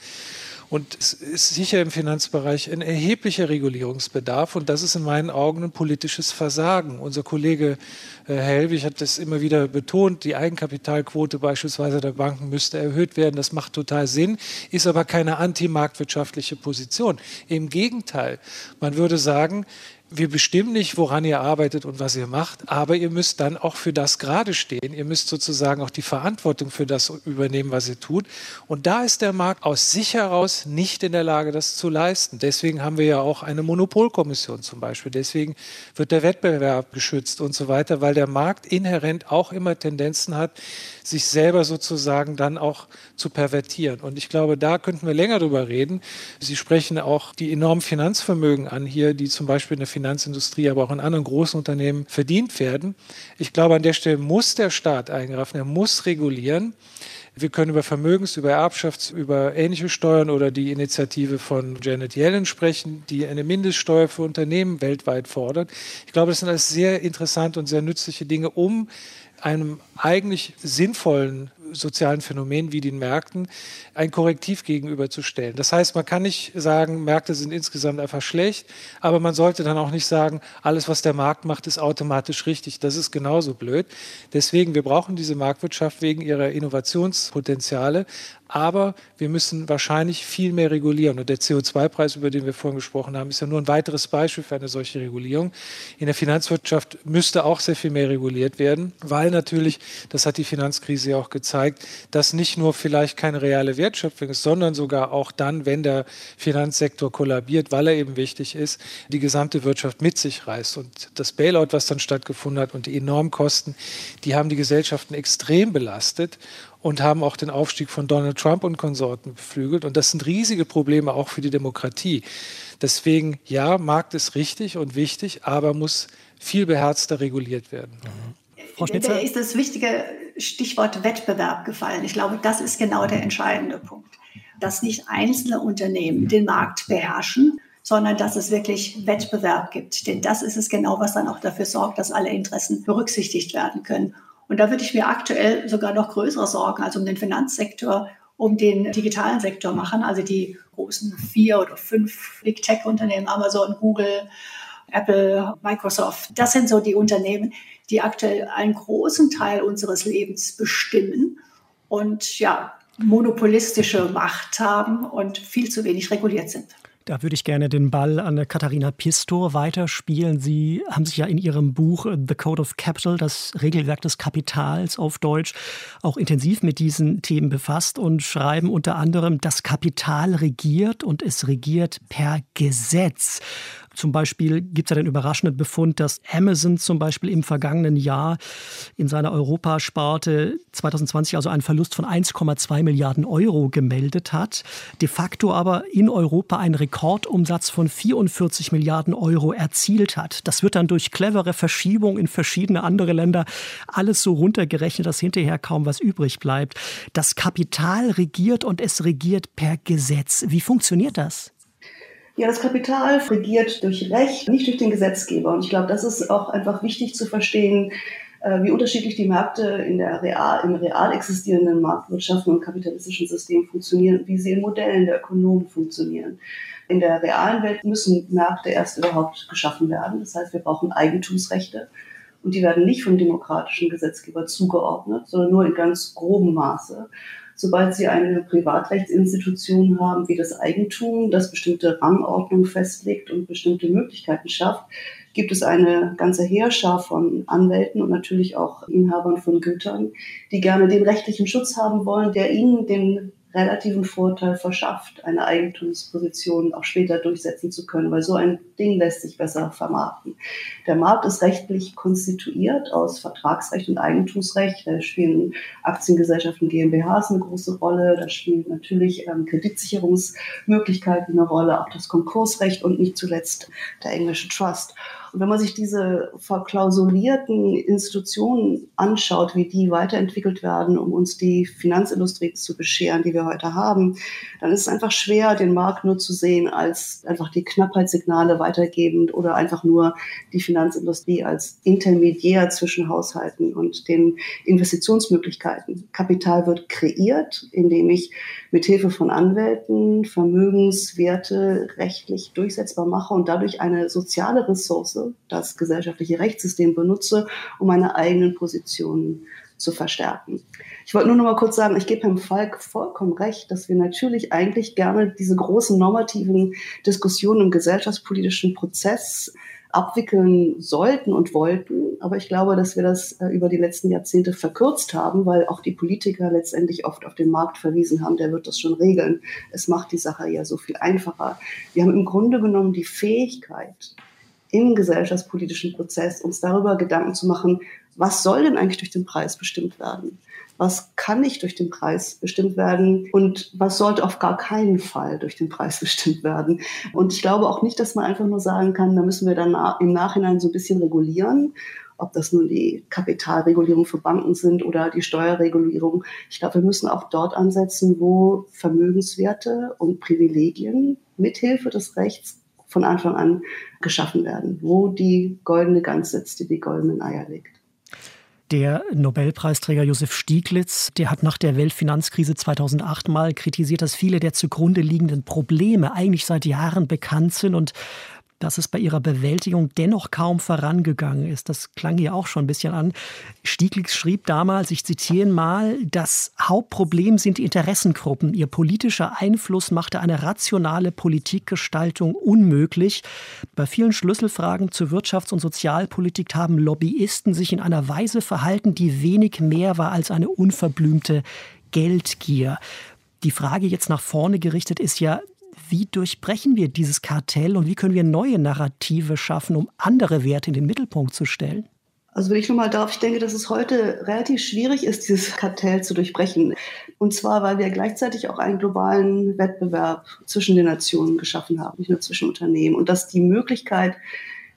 Und es ist sicher im Finanzbereich ein erheblicher Regulierungsbedarf und das ist in meinen Augen ein politisches Versagen. Unser Kollege äh, Helwig hat das immer wieder betont, die Eigenkapitalquote beispielsweise der Banken müsste erhöht werden. Das macht total Sinn, ist aber keine antimarktwirtschaftliche Position. Im Gegenteil, man würde sagen, wir bestimmen nicht, woran ihr arbeitet und was ihr macht, aber ihr müsst dann auch für das gerade stehen. Ihr müsst sozusagen auch die Verantwortung für das übernehmen, was ihr tut. Und da ist der Markt aus sich heraus nicht in der Lage, das zu leisten. Deswegen haben wir ja auch eine Monopolkommission zum Beispiel. Deswegen wird der Wettbewerb geschützt und so weiter, weil der Markt inhärent auch immer Tendenzen hat, sich selber sozusagen dann auch zu pervertieren. Und ich glaube, da könnten wir länger drüber reden. Sie sprechen auch die enormen Finanzvermögen an hier, die zum Beispiel in der Finanzindustrie, aber auch in anderen großen Unternehmen verdient werden. Ich glaube, an der Stelle muss der Staat eingreifen, er muss regulieren. Wir können über Vermögens-, über Erbschafts-, über ähnliche Steuern oder die Initiative von Janet Yellen sprechen, die eine Mindeststeuer für Unternehmen weltweit fordert. Ich glaube, das sind alles sehr interessante und sehr nützliche Dinge, um einem eigentlich sinnvollen sozialen Phänomen wie den Märkten ein Korrektiv gegenüberzustellen. Das heißt, man kann nicht sagen, Märkte sind insgesamt einfach schlecht, aber man sollte dann auch nicht sagen, alles, was der Markt macht, ist automatisch richtig. Das ist genauso blöd. Deswegen, wir brauchen diese Marktwirtschaft wegen ihrer Innovationspotenziale, aber wir müssen wahrscheinlich viel mehr regulieren. Und der CO2-Preis, über den wir vorhin gesprochen haben, ist ja nur ein weiteres Beispiel für eine solche Regulierung. In der Finanzwirtschaft müsste auch sehr viel mehr reguliert werden, weil natürlich, das hat die Finanzkrise ja auch gezeigt, dass nicht nur vielleicht keine reale Wertschöpfung ist, sondern sogar auch dann, wenn der Finanzsektor kollabiert, weil er eben wichtig ist, die gesamte Wirtschaft mit sich reißt. Und das Bailout, was dann stattgefunden hat und die enormen Kosten, die haben die Gesellschaften extrem belastet und haben auch den Aufstieg von Donald Trump und Konsorten beflügelt. Und das sind riesige Probleme auch für die Demokratie. Deswegen, ja, Markt ist richtig und wichtig, aber muss viel beherzter reguliert werden. Mhm. Frau Schnitzer? Da ist das wichtige Stichwort Wettbewerb gefallen. Ich glaube, das ist genau der entscheidende Punkt. Dass nicht einzelne Unternehmen den Markt beherrschen, sondern dass es wirklich Wettbewerb gibt. Denn das ist es genau, was dann auch dafür sorgt, dass alle Interessen berücksichtigt werden können. Und da würde ich mir aktuell sogar noch größere Sorgen als um den Finanzsektor, um den digitalen Sektor machen. Also die großen vier oder fünf Big Tech-Unternehmen, Amazon, Google, Apple, Microsoft. Das sind so die Unternehmen, die aktuell einen großen Teil unseres Lebens bestimmen und ja, monopolistische Macht haben und viel zu wenig reguliert sind. Da würde ich gerne den Ball an Katharina Pistor weiterspielen. Sie haben sich ja in Ihrem Buch The Code of Capital, das Regelwerk des Kapitals auf Deutsch, auch intensiv mit diesen Themen befasst und schreiben unter anderem, das Kapital regiert und es regiert per Gesetz. Zum Beispiel gibt es ja den überraschenden Befund, dass Amazon zum Beispiel im vergangenen Jahr in seiner Europasparte 2020 also einen Verlust von 1,2 Milliarden Euro gemeldet hat. De facto aber in Europa einen Rekordumsatz von 44 Milliarden Euro erzielt hat. Das wird dann durch clevere Verschiebung in verschiedene andere Länder alles so runtergerechnet, dass hinterher kaum was übrig bleibt. Das Kapital regiert und es regiert per Gesetz. Wie funktioniert das? Ja, das Kapital regiert durch Recht, nicht durch den Gesetzgeber. Und ich glaube, das ist auch einfach wichtig zu verstehen, äh, wie unterschiedlich die Märkte in der real, im real existierenden Marktwirtschaften und kapitalistischen System funktionieren wie sie in Modellen der Ökonomen funktionieren. In der realen Welt müssen Märkte erst überhaupt geschaffen werden. Das heißt, wir brauchen Eigentumsrechte. Und die werden nicht vom demokratischen Gesetzgeber zugeordnet, sondern nur in ganz grobem Maße sobald sie eine Privatrechtsinstitution haben wie das Eigentum, das bestimmte Rangordnung festlegt und bestimmte Möglichkeiten schafft, gibt es eine ganze Heerschar von Anwälten und natürlich auch Inhabern von Gütern, die gerne den rechtlichen Schutz haben wollen, der ihnen den relativen Vorteil verschafft, eine Eigentumsposition auch später durchsetzen zu können, weil so ein Ding lässt sich besser vermarkten. Der Markt ist rechtlich konstituiert aus Vertragsrecht und Eigentumsrecht. Da spielen Aktiengesellschaften, GmbHs eine große Rolle. Da spielen natürlich ähm, Kreditsicherungsmöglichkeiten eine Rolle, auch das Konkursrecht und nicht zuletzt der englische Trust. Und wenn man sich diese verklausulierten Institutionen anschaut, wie die weiterentwickelt werden, um uns die Finanzindustrie zu bescheren, die wir heute haben, dann ist es einfach schwer, den Markt nur zu sehen als einfach die Knappheitssignale weitergebend oder einfach nur die Finanzindustrie als Intermediär zwischen Haushalten und den Investitionsmöglichkeiten. Kapital wird kreiert, indem ich mit Hilfe von Anwälten Vermögenswerte rechtlich durchsetzbar mache und dadurch eine soziale Ressource das gesellschaftliche Rechtssystem benutze, um meine eigenen Positionen zu verstärken. Ich wollte nur noch mal kurz sagen, ich gebe Herrn Falk vollkommen recht, dass wir natürlich eigentlich gerne diese großen normativen Diskussionen im gesellschaftspolitischen Prozess abwickeln sollten und wollten. Aber ich glaube, dass wir das äh, über die letzten Jahrzehnte verkürzt haben, weil auch die Politiker letztendlich oft auf den Markt verwiesen haben, der wird das schon regeln. Es macht die Sache ja so viel einfacher. Wir haben im Grunde genommen die Fähigkeit, im gesellschaftspolitischen Prozess uns darüber Gedanken zu machen, was soll denn eigentlich durch den Preis bestimmt werden? Was kann nicht durch den Preis bestimmt werden und was sollte auf gar keinen Fall durch den Preis bestimmt werden? Und ich glaube auch nicht, dass man einfach nur sagen kann, da müssen wir dann im Nachhinein so ein bisschen regulieren ob das nun die Kapitalregulierung für Banken sind oder die Steuerregulierung. Ich glaube, wir müssen auch dort ansetzen, wo Vermögenswerte und Privilegien mithilfe des Rechts von Anfang an geschaffen werden, wo die goldene Gans sitzt, die die goldenen Eier legt. Der Nobelpreisträger Josef Stieglitz, der hat nach der Weltfinanzkrise 2008 mal kritisiert, dass viele der zugrunde liegenden Probleme eigentlich seit Jahren bekannt sind und dass es bei ihrer Bewältigung dennoch kaum vorangegangen ist. Das klang hier auch schon ein bisschen an. Stieglitz schrieb damals, ich zitiere mal, das Hauptproblem sind die Interessengruppen. Ihr politischer Einfluss machte eine rationale Politikgestaltung unmöglich. Bei vielen Schlüsselfragen zur Wirtschafts- und Sozialpolitik haben Lobbyisten sich in einer Weise verhalten, die wenig mehr war als eine unverblümte Geldgier. Die Frage jetzt nach vorne gerichtet ist ja, wie durchbrechen wir dieses Kartell und wie können wir neue Narrative schaffen, um andere Werte in den Mittelpunkt zu stellen? Also wenn ich nochmal darf, ich denke, dass es heute relativ schwierig ist, dieses Kartell zu durchbrechen. Und zwar, weil wir gleichzeitig auch einen globalen Wettbewerb zwischen den Nationen geschaffen haben, nicht nur zwischen Unternehmen. Und dass die Möglichkeit,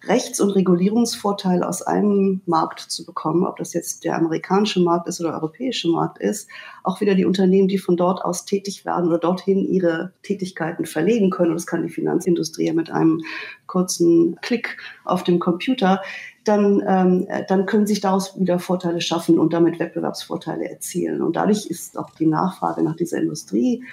Rechts- und Regulierungsvorteile aus einem Markt zu bekommen, ob das jetzt der amerikanische Markt ist oder der europäische Markt ist, auch wieder die Unternehmen, die von dort aus tätig werden oder dorthin ihre Tätigkeiten verlegen können. Und das kann die Finanzindustrie ja mit einem kurzen Klick auf dem Computer. Dann, ähm, dann können sich daraus wieder Vorteile schaffen und damit Wettbewerbsvorteile erzielen. Und dadurch ist auch die Nachfrage nach dieser Industrie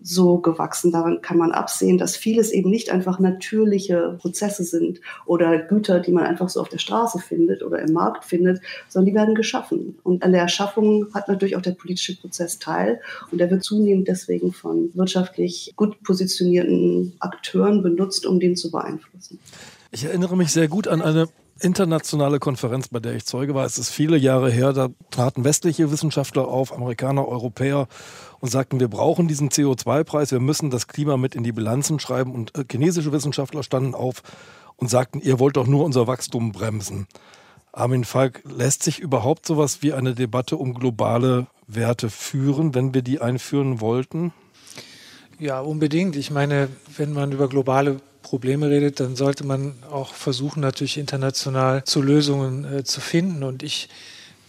so gewachsen. Daran kann man absehen, dass vieles eben nicht einfach natürliche Prozesse sind oder Güter, die man einfach so auf der Straße findet oder im Markt findet, sondern die werden geschaffen. Und an der Erschaffung hat natürlich auch der politische Prozess teil und der wird zunehmend deswegen von wirtschaftlich gut positionierten Akteuren benutzt, um den zu beeinflussen. Ich erinnere mich sehr gut an eine internationale Konferenz, bei der ich Zeuge war. Es ist viele Jahre her. Da traten westliche Wissenschaftler auf, Amerikaner, Europäer und sagten, wir brauchen diesen CO2-Preis, wir müssen das Klima mit in die Bilanzen schreiben. Und äh, chinesische Wissenschaftler standen auf und sagten, ihr wollt doch nur unser Wachstum bremsen. Armin Falk, lässt sich überhaupt sowas wie eine Debatte um globale Werte führen, wenn wir die einführen wollten? Ja, unbedingt. Ich meine, wenn man über globale Probleme redet, dann sollte man auch versuchen, natürlich international zu Lösungen äh, zu finden. Und ich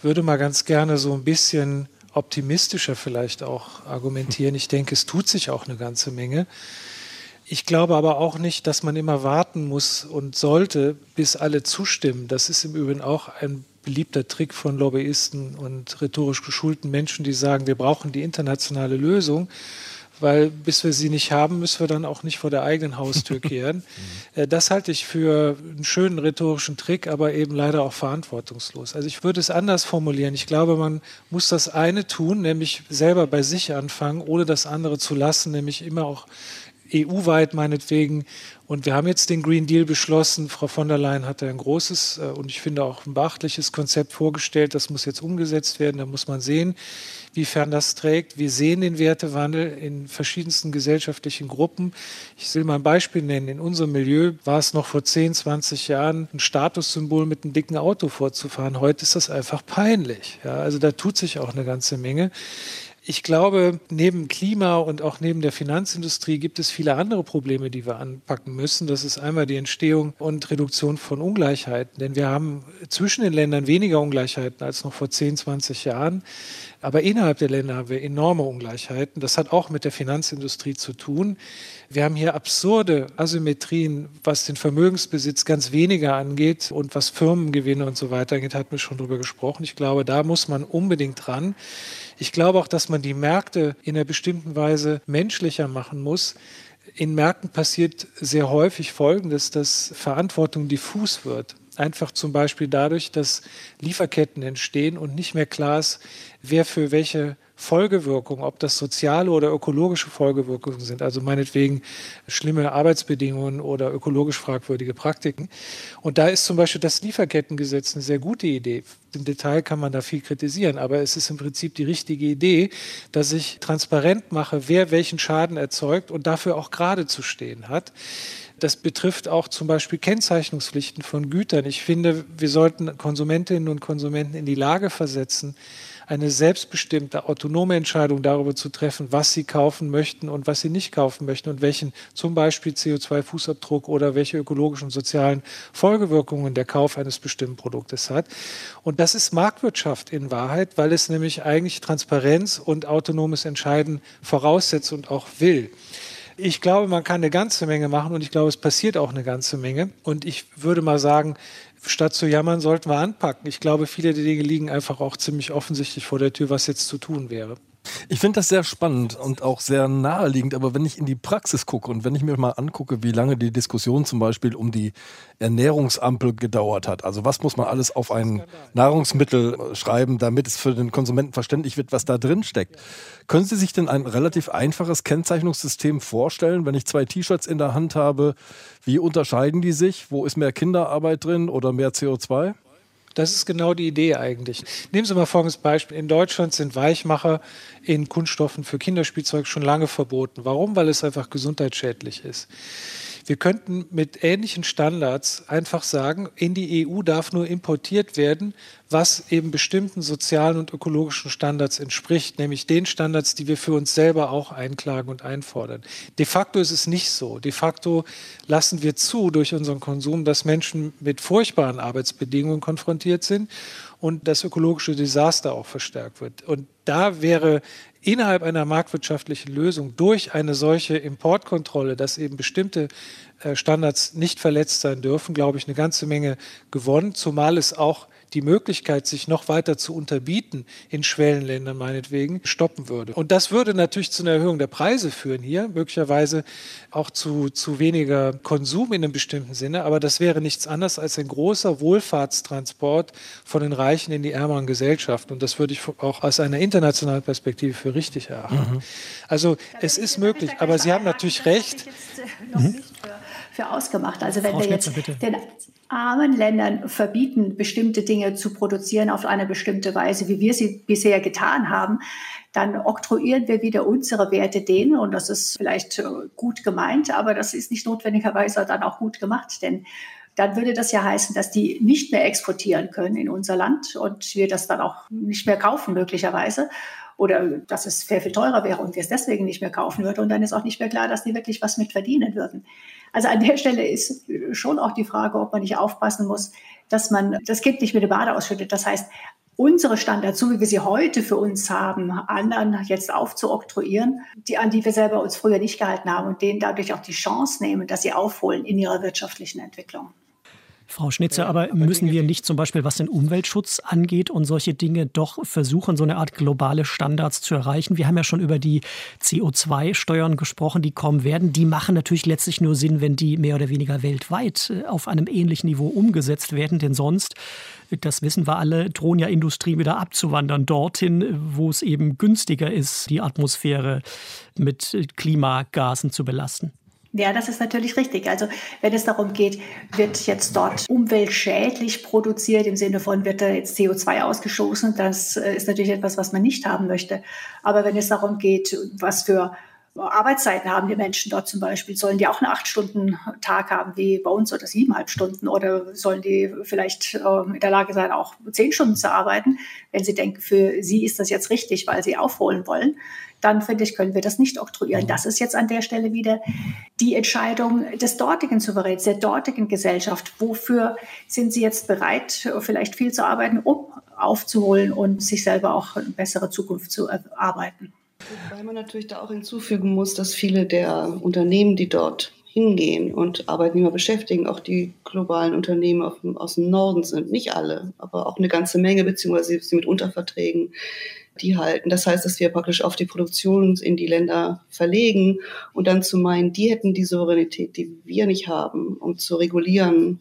würde mal ganz gerne so ein bisschen optimistischer vielleicht auch argumentieren. Ich denke, es tut sich auch eine ganze Menge. Ich glaube aber auch nicht, dass man immer warten muss und sollte, bis alle zustimmen. Das ist im Übrigen auch ein beliebter Trick von Lobbyisten und rhetorisch geschulten Menschen, die sagen, wir brauchen die internationale Lösung weil bis wir sie nicht haben, müssen wir dann auch nicht vor der eigenen Haustür kehren. Äh, das halte ich für einen schönen rhetorischen Trick, aber eben leider auch verantwortungslos. Also ich würde es anders formulieren. Ich glaube, man muss das eine tun, nämlich selber bei sich anfangen, ohne das andere zu lassen, nämlich immer auch EU-weit meinetwegen. Und wir haben jetzt den Green Deal beschlossen. Frau von der Leyen hat ein großes äh, und ich finde auch ein beachtliches Konzept vorgestellt. Das muss jetzt umgesetzt werden. Da muss man sehen, wiefern das trägt. Wir sehen den Wertewandel in verschiedensten gesellschaftlichen Gruppen. Ich will mal ein Beispiel nennen. In unserem Milieu war es noch vor 10, 20 Jahren ein Statussymbol, mit einem dicken Auto vorzufahren. Heute ist das einfach peinlich. Ja, also da tut sich auch eine ganze Menge. Ich glaube, neben Klima und auch neben der Finanzindustrie gibt es viele andere Probleme, die wir anpacken müssen. Das ist einmal die Entstehung und Reduktion von Ungleichheiten. Denn wir haben zwischen den Ländern weniger Ungleichheiten als noch vor 10, 20 Jahren. Aber innerhalb der Länder haben wir enorme Ungleichheiten. Das hat auch mit der Finanzindustrie zu tun. Wir haben hier absurde Asymmetrien, was den Vermögensbesitz ganz weniger angeht und was Firmengewinne und so weiter angeht, hat mir schon drüber gesprochen. Ich glaube, da muss man unbedingt dran. Ich glaube auch, dass man die Märkte in einer bestimmten Weise menschlicher machen muss. In Märkten passiert sehr häufig Folgendes, dass Verantwortung diffus wird. Einfach zum Beispiel dadurch, dass Lieferketten entstehen und nicht mehr klar ist, wer für welche Folgewirkungen, ob das soziale oder ökologische Folgewirkungen sind, also meinetwegen schlimme Arbeitsbedingungen oder ökologisch fragwürdige Praktiken. Und da ist zum Beispiel das Lieferkettengesetz eine sehr gute Idee. Im Detail kann man da viel kritisieren, aber es ist im Prinzip die richtige Idee, dass ich transparent mache, wer welchen Schaden erzeugt und dafür auch gerade zu stehen hat. Das betrifft auch zum Beispiel Kennzeichnungspflichten von Gütern. Ich finde, wir sollten Konsumentinnen und Konsumenten in die Lage versetzen, eine selbstbestimmte, autonome Entscheidung darüber zu treffen, was sie kaufen möchten und was sie nicht kaufen möchten und welchen zum Beispiel CO2-Fußabdruck oder welche ökologischen und sozialen Folgewirkungen der Kauf eines bestimmten Produktes hat. Und das ist Marktwirtschaft in Wahrheit, weil es nämlich eigentlich Transparenz und autonomes Entscheiden voraussetzt und auch will. Ich glaube, man kann eine ganze Menge machen und ich glaube, es passiert auch eine ganze Menge. Und ich würde mal sagen, statt zu jammern, sollten wir anpacken. Ich glaube, viele der Dinge liegen einfach auch ziemlich offensichtlich vor der Tür, was jetzt zu tun wäre. Ich finde das sehr spannend und auch sehr naheliegend, aber wenn ich in die Praxis gucke und wenn ich mir mal angucke, wie lange die Diskussion zum Beispiel um die Ernährungsampel gedauert hat, also was muss man alles auf ein Nahrungsmittel schreiben, damit es für den Konsumenten verständlich wird, was da drin steckt. Können Sie sich denn ein relativ einfaches Kennzeichnungssystem vorstellen, wenn ich zwei T-Shirts in der Hand habe? Wie unterscheiden die sich? Wo ist mehr Kinderarbeit drin oder mehr CO2? Das ist genau die Idee eigentlich. Nehmen Sie mal folgendes Beispiel. In Deutschland sind Weichmacher in Kunststoffen für Kinderspielzeug schon lange verboten. Warum? Weil es einfach gesundheitsschädlich ist. Wir könnten mit ähnlichen Standards einfach sagen, in die EU darf nur importiert werden, was eben bestimmten sozialen und ökologischen Standards entspricht, nämlich den Standards, die wir für uns selber auch einklagen und einfordern. De facto ist es nicht so. De facto lassen wir zu durch unseren Konsum, dass Menschen mit furchtbaren Arbeitsbedingungen konfrontiert sind und das ökologische Desaster auch verstärkt wird. Und da wäre innerhalb einer marktwirtschaftlichen Lösung durch eine solche Importkontrolle, dass eben bestimmte äh, Standards nicht verletzt sein dürfen, glaube ich, eine ganze Menge gewonnen, zumal es auch die Möglichkeit, sich noch weiter zu unterbieten in Schwellenländern meinetwegen, stoppen würde. Und das würde natürlich zu einer Erhöhung der Preise führen hier, möglicherweise auch zu, zu weniger Konsum in einem bestimmten Sinne, aber das wäre nichts anderes als ein großer Wohlfahrtstransport von den Reichen in die ärmeren Gesellschaften. Und das würde ich auch aus einer internationalen Perspektive für richtig erachten. Mhm. Also es ist möglich, aber Sie haben natürlich recht. Noch nicht für, für ausgemacht. Also wenn Frau wir jetzt bitte. den armen Ländern verbieten, bestimmte Dinge zu produzieren auf eine bestimmte Weise, wie wir sie bisher getan haben, dann oktroyieren wir wieder unsere Werte denen. Und das ist vielleicht äh, gut gemeint, aber das ist nicht notwendigerweise dann auch gut gemacht, denn dann würde das ja heißen, dass die nicht mehr exportieren können in unser Land und wir das dann auch nicht mehr kaufen möglicherweise oder dass es sehr viel teurer wäre und wir es deswegen nicht mehr kaufen würden. Und dann ist auch nicht mehr klar, dass die wirklich was mit verdienen würden. Also an der Stelle ist schon auch die Frage, ob man nicht aufpassen muss, dass man das Kind nicht mit dem Bade ausschüttet. Das heißt, unsere Standards, so wie wir sie heute für uns haben, anderen jetzt aufzuoktroyieren, die, an die wir selber uns früher nicht gehalten haben und denen dadurch auch die Chance nehmen, dass sie aufholen in ihrer wirtschaftlichen Entwicklung. Frau Schnitzer, aber müssen wir nicht zum Beispiel, was den Umweltschutz angeht und solche Dinge, doch versuchen, so eine Art globale Standards zu erreichen? Wir haben ja schon über die CO2-Steuern gesprochen, die kommen werden. Die machen natürlich letztlich nur Sinn, wenn die mehr oder weniger weltweit äh, auf einem ähnlichen Niveau umgesetzt werden, denn sonst das wissen wir alle, drohen ja Industrien wieder abzuwandern dorthin, wo es eben günstiger ist, die Atmosphäre mit Klimagasen zu belasten. Ja, das ist natürlich richtig. Also wenn es darum geht, wird jetzt dort umweltschädlich produziert, im Sinne von wird da jetzt CO2 ausgestoßen, das äh, ist natürlich etwas, was man nicht haben möchte. Aber wenn es darum geht, was für Arbeitszeiten haben die Menschen dort zum Beispiel? Sollen die auch einen Acht-Stunden-Tag haben wie bei uns oder siebeneinhalb Stunden? Oder sollen die vielleicht äh, in der Lage sein, auch zehn Stunden zu arbeiten, wenn sie denken, für sie ist das jetzt richtig, weil sie aufholen wollen? dann finde ich, können wir das nicht oktroyieren. Das ist jetzt an der Stelle wieder die Entscheidung des dortigen Souveräns, der dortigen Gesellschaft. Wofür sind sie jetzt bereit, vielleicht viel zu arbeiten, um aufzuholen und sich selber auch eine bessere Zukunft zu erarbeiten? Weil man natürlich da auch hinzufügen muss, dass viele der Unternehmen, die dort hingehen und Arbeitnehmer beschäftigen, auch die globalen Unternehmen aus dem Norden sind, nicht alle, aber auch eine ganze Menge, beziehungsweise sie mit Unterverträgen die halten. Das heißt, dass wir praktisch auf die Produktion in die Länder verlegen und dann zu meinen, die hätten die Souveränität, die wir nicht haben, um zu regulieren,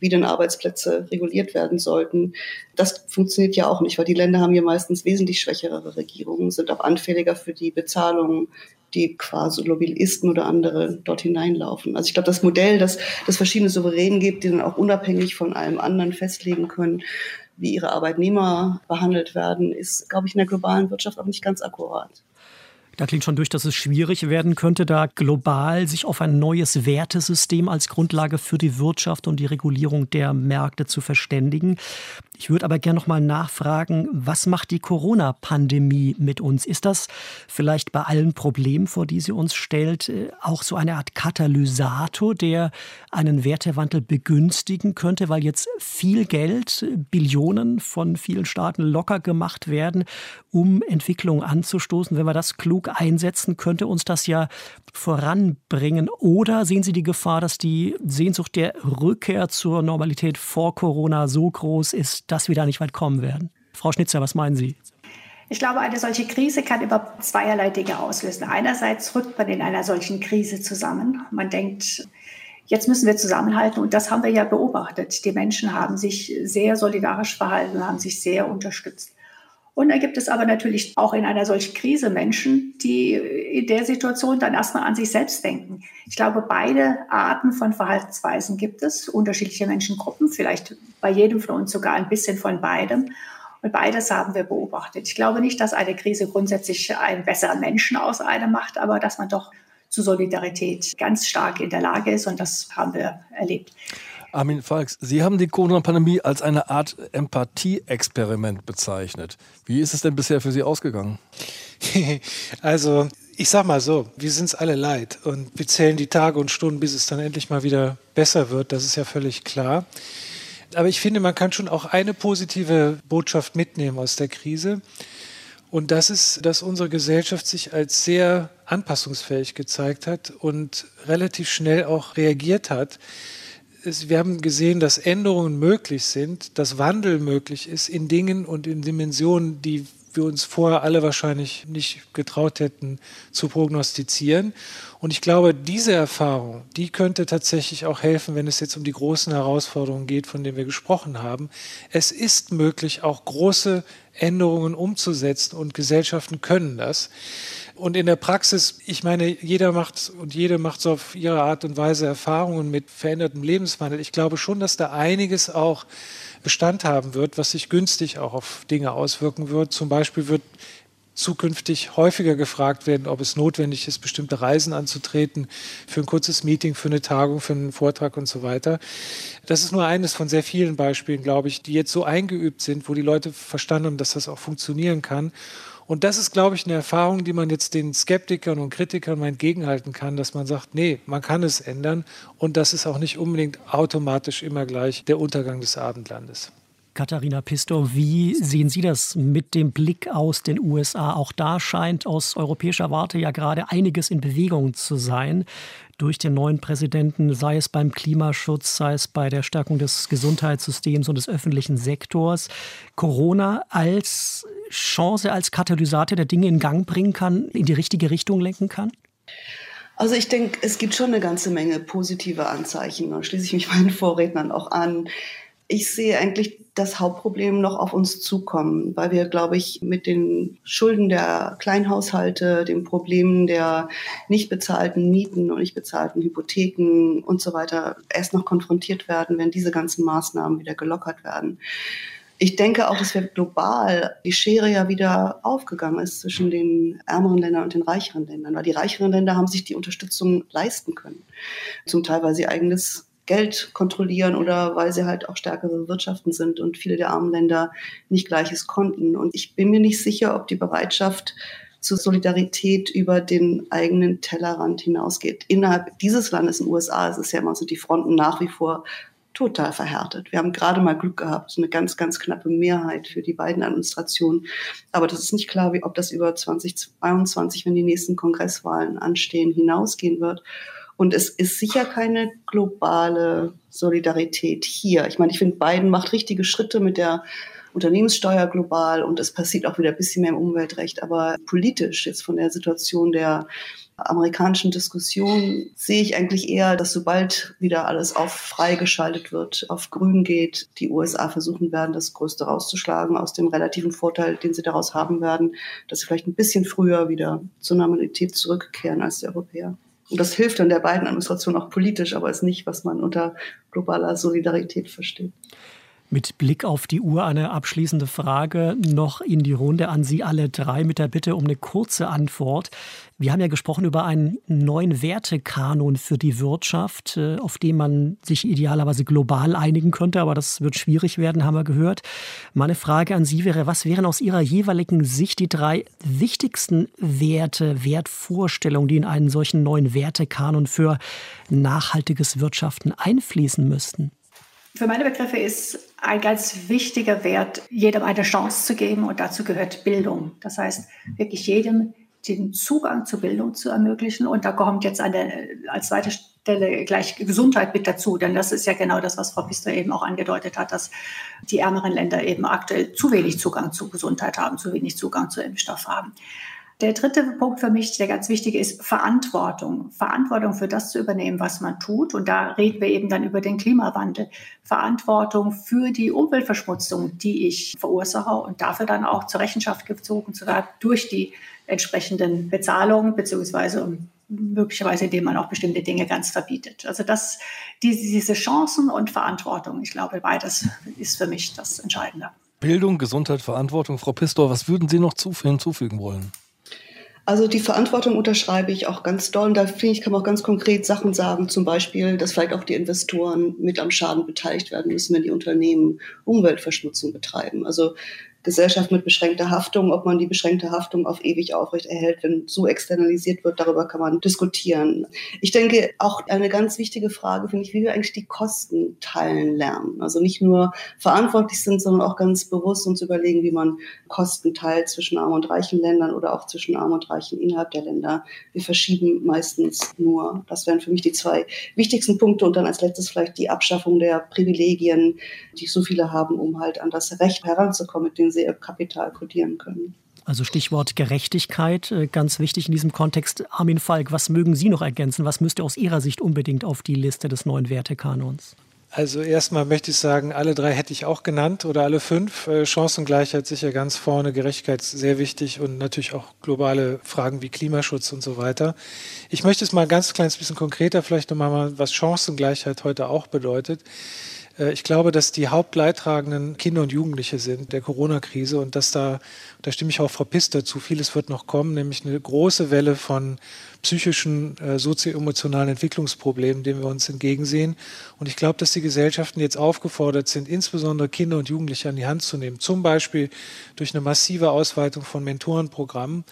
wie denn Arbeitsplätze reguliert werden sollten. Das funktioniert ja auch nicht, weil die Länder haben ja meistens wesentlich schwächere Regierungen, sind auch anfälliger für die Bezahlung, die quasi Lobbyisten oder andere dort hineinlaufen. Also ich glaube, das Modell, dass es verschiedene Souveränen gibt, die dann auch unabhängig von allem anderen festlegen können, wie ihre Arbeitnehmer behandelt werden, ist, glaube ich, in der globalen Wirtschaft auch nicht ganz akkurat. Da klingt schon durch, dass es schwierig werden könnte, da global sich auf ein neues Wertesystem als Grundlage für die Wirtschaft und die Regulierung der Märkte zu verständigen. Ich würde aber gerne noch mal nachfragen, was macht die Corona-Pandemie mit uns? Ist das vielleicht bei allen Problemen, vor die sie uns stellt, äh, auch so eine Art Katalysator, der einen Wertewandel begünstigen könnte, weil jetzt viel Geld, Billionen von vielen Staaten locker gemacht werden, um Entwicklungen anzustoßen? Wenn wir das klug einsetzen, könnte uns das ja voranbringen. Oder sehen Sie die Gefahr, dass die Sehnsucht der Rückkehr zur Normalität vor Corona so groß ist, dass wir da nicht weit kommen werden. Frau Schnitzer, was meinen Sie? Ich glaube, eine solche Krise kann über zweierlei Dinge auslösen. Einerseits rückt man in einer solchen Krise zusammen. Man denkt, jetzt müssen wir zusammenhalten und das haben wir ja beobachtet. Die Menschen haben sich sehr solidarisch verhalten, haben sich sehr unterstützt. Und dann gibt es aber natürlich auch in einer solchen Krise Menschen, die in der Situation dann erstmal an sich selbst denken. Ich glaube, beide Arten von Verhaltensweisen gibt es, unterschiedliche Menschengruppen, vielleicht bei jedem von uns sogar ein bisschen von beidem. Und beides haben wir beobachtet. Ich glaube nicht, dass eine Krise grundsätzlich einen besseren Menschen aus einem macht, aber dass man doch zu Solidarität ganz stark in der Lage ist und das haben wir erlebt. Armin Falks, Sie haben die Corona-Pandemie als eine Art Empathie-Experiment bezeichnet. Wie ist es denn bisher für Sie ausgegangen? also, ich sag mal so, wir sind es alle leid und wir zählen die Tage und Stunden, bis es dann endlich mal wieder besser wird. Das ist ja völlig klar. Aber ich finde, man kann schon auch eine positive Botschaft mitnehmen aus der Krise. Und das ist, dass unsere Gesellschaft sich als sehr anpassungsfähig gezeigt hat und relativ schnell auch reagiert hat ist, wir haben gesehen, dass Änderungen möglich sind, dass Wandel möglich ist in Dingen und in Dimensionen, die wir uns vorher alle wahrscheinlich nicht getraut hätten zu prognostizieren. Und ich glaube, diese Erfahrung, die könnte tatsächlich auch helfen, wenn es jetzt um die großen Herausforderungen geht, von denen wir gesprochen haben. Es ist möglich, auch große Änderungen umzusetzen und Gesellschaften können das. Und in der Praxis, ich meine, jeder macht und jede macht so auf ihre Art und Weise Erfahrungen mit verändertem Lebenswandel. Ich glaube schon, dass da einiges auch Bestand haben wird, was sich günstig auch auf Dinge auswirken wird. Zum Beispiel wird zukünftig häufiger gefragt werden, ob es notwendig ist, bestimmte Reisen anzutreten für ein kurzes Meeting, für eine Tagung, für einen Vortrag und so weiter. Das ist nur eines von sehr vielen Beispielen, glaube ich, die jetzt so eingeübt sind, wo die Leute verstanden haben, dass das auch funktionieren kann. Und das ist, glaube ich, eine Erfahrung, die man jetzt den Skeptikern und Kritikern mal entgegenhalten kann, dass man sagt, nee, man kann es ändern und das ist auch nicht unbedingt automatisch immer gleich der Untergang des Abendlandes. Katharina Pistor, wie sehen Sie das mit dem Blick aus den USA? Auch da scheint aus europäischer Warte ja gerade einiges in Bewegung zu sein durch den neuen Präsidenten, sei es beim Klimaschutz, sei es bei der Stärkung des Gesundheitssystems und des öffentlichen Sektors. Corona als Chance, als Katalysator der Dinge in Gang bringen kann, in die richtige Richtung lenken kann? Also ich denke, es gibt schon eine ganze Menge positive Anzeichen. Da schließe ich mich meinen Vorrednern auch an Ich sehe eigentlich das Hauptproblem noch auf uns zukommen, weil wir, glaube ich, mit den Schulden der Kleinhaushalte, den Problemen der nicht bezahlten Mieten und nicht bezahlten Hypotheken und so weiter erst noch konfrontiert werden, wenn diese ganzen Maßnahmen wieder gelockert werden. Ich denke auch, dass wir global die Schere ja wieder aufgegangen ist zwischen den ärmeren Ländern und den reicheren Ländern, weil die reicheren Länder haben sich die Unterstützung leisten können. Zum Teil, weil sie eigenes Geld kontrollieren oder weil sie halt auch stärkere Wirtschaften sind und viele der armen Länder nicht Gleiches konnten. Und ich bin mir nicht sicher, ob die Bereitschaft zur Solidarität über den eigenen Tellerrand hinausgeht. Innerhalb dieses Landes, in den USA, ist es ja immer so, die Fronten nach wie vor total verhärtet. Wir haben gerade mal Glück gehabt, eine ganz, ganz knappe Mehrheit für die beiden Administrationen. Aber das ist nicht klar, wie, ob das über 2022, wenn die nächsten Kongresswahlen anstehen, hinausgehen wird. Und es ist sicher keine globale Solidarität hier. Ich meine, ich finde, Biden macht richtige Schritte mit der Unternehmenssteuer global und es passiert auch wieder ein bisschen mehr im Umweltrecht. Aber politisch jetzt von der Situation der amerikanischen Diskussion sehe ich eigentlich eher, dass sobald wieder alles auf freigeschaltet wird, auf grün geht, die USA versuchen werden, das Größte rauszuschlagen aus dem relativen Vorteil, den sie daraus haben werden, dass sie vielleicht ein bisschen früher wieder zur Normalität zurückkehren als die Europäer. Und das hilft dann der beiden Administration auch politisch, aber ist nicht, was man unter globaler Solidarität versteht. Mit Blick auf die Uhr eine abschließende Frage noch in die Runde an Sie alle drei mit der Bitte um eine kurze Antwort. Wir haben ja gesprochen über einen neuen Wertekanon für die Wirtschaft, äh, auf den man sich idealerweise global einigen könnte, aber das wird schwierig werden, haben wir gehört. Meine Frage an Sie wäre, was wären aus Ihrer jeweiligen Sicht die drei wichtigsten Werte, Wertvorstellungen, die in einen solchen neuen Wertekanon für nachhaltiges Wirtschaften einfließen müssten? Für meine Begriffe ist ein ganz wichtiger Wert, jedem eine Chance zu geben und dazu gehört Bildung. Das heißt, wirklich jedem den Zugang zur Bildung zu ermöglichen. Und da kommt jetzt eine, als zweite Stelle gleich Gesundheit mit dazu, denn das ist ja genau das, was Frau Pister eben auch angedeutet hat, dass die ärmeren Länder eben aktuell zu wenig Zugang zu Gesundheit haben, zu wenig Zugang zu Impfstoff haben. Der dritte Punkt für mich, der ganz wichtige ist Verantwortung. Verantwortung für das zu übernehmen, was man tut. Und da reden wir eben dann über den Klimawandel. Verantwortung für die Umweltverschmutzung, die ich verursache und dafür dann auch zur Rechenschaft gezogen zu werden durch die entsprechenden Bezahlungen, beziehungsweise möglicherweise indem man auch bestimmte Dinge ganz verbietet. Also das, diese Chancen und Verantwortung, ich glaube, beides ist für mich das Entscheidende. Bildung, Gesundheit, Verantwortung. Frau Pistor, was würden Sie noch hinzufügen wollen? Also die Verantwortung unterschreibe ich auch ganz doll. Und da finde ich, kann man auch ganz konkret Sachen sagen. Zum Beispiel, dass vielleicht auch die Investoren mit am Schaden beteiligt werden müssen, wenn die Unternehmen Umweltverschmutzung betreiben. Also Gesellschaft mit beschränkter Haftung, ob man die beschränkte Haftung auf ewig aufrecht erhält, wenn so externalisiert wird, darüber kann man diskutieren. Ich denke, auch eine ganz wichtige Frage finde ich, wie wir eigentlich die Kosten teilen lernen. Also nicht nur verantwortlich sind, sondern auch ganz bewusst uns überlegen, wie man Kosten teilt zwischen armen und reichen Ländern oder auch zwischen armen und reichen innerhalb der Länder. Wir verschieben meistens nur. Das wären für mich die zwei wichtigsten Punkte. Und dann als letztes vielleicht die Abschaffung der Privilegien, die so viele haben, um halt an das Recht heranzukommen, mit denen sie ihr Kapital kodieren können. Also Stichwort Gerechtigkeit, äh, ganz wichtig in diesem Kontext. Armin Falk, was mögen Sie noch ergänzen? Was müsste aus Ihrer Sicht unbedingt auf die Liste des neuen Wertekanons? Also erstmal möchte ich sagen, alle drei hätte ich auch genannt oder alle fünf. Äh, Chancengleichheit sicher ganz vorne, Gerechtigkeit sehr wichtig und natürlich auch globale Fragen wie Klimaschutz und so weiter. Ich möchte es mal ganz kleines bisschen konkreter vielleicht nochmal mal, was Chancengleichheit heute auch bedeutet. Äh, ich glaube, dass die Hauptleidtragenden Kinder und Jugendliche sind der Corona-Krise und dass da, da stimme ich auch Frau Pister zu, vieles wird noch kommen, nämlich eine große Welle von psychischen, äh, sozioemotionalen Entwicklungsproblemen, denen wir uns entgegensehen. Und ich glaube, dass die Gesellschaften jetzt aufgefordert sind, insbesondere Kinder und Jugendliche an die Hand zu nehmen, zum Beispiel durch eine massive Ausweitung von Mentorenprogrammen,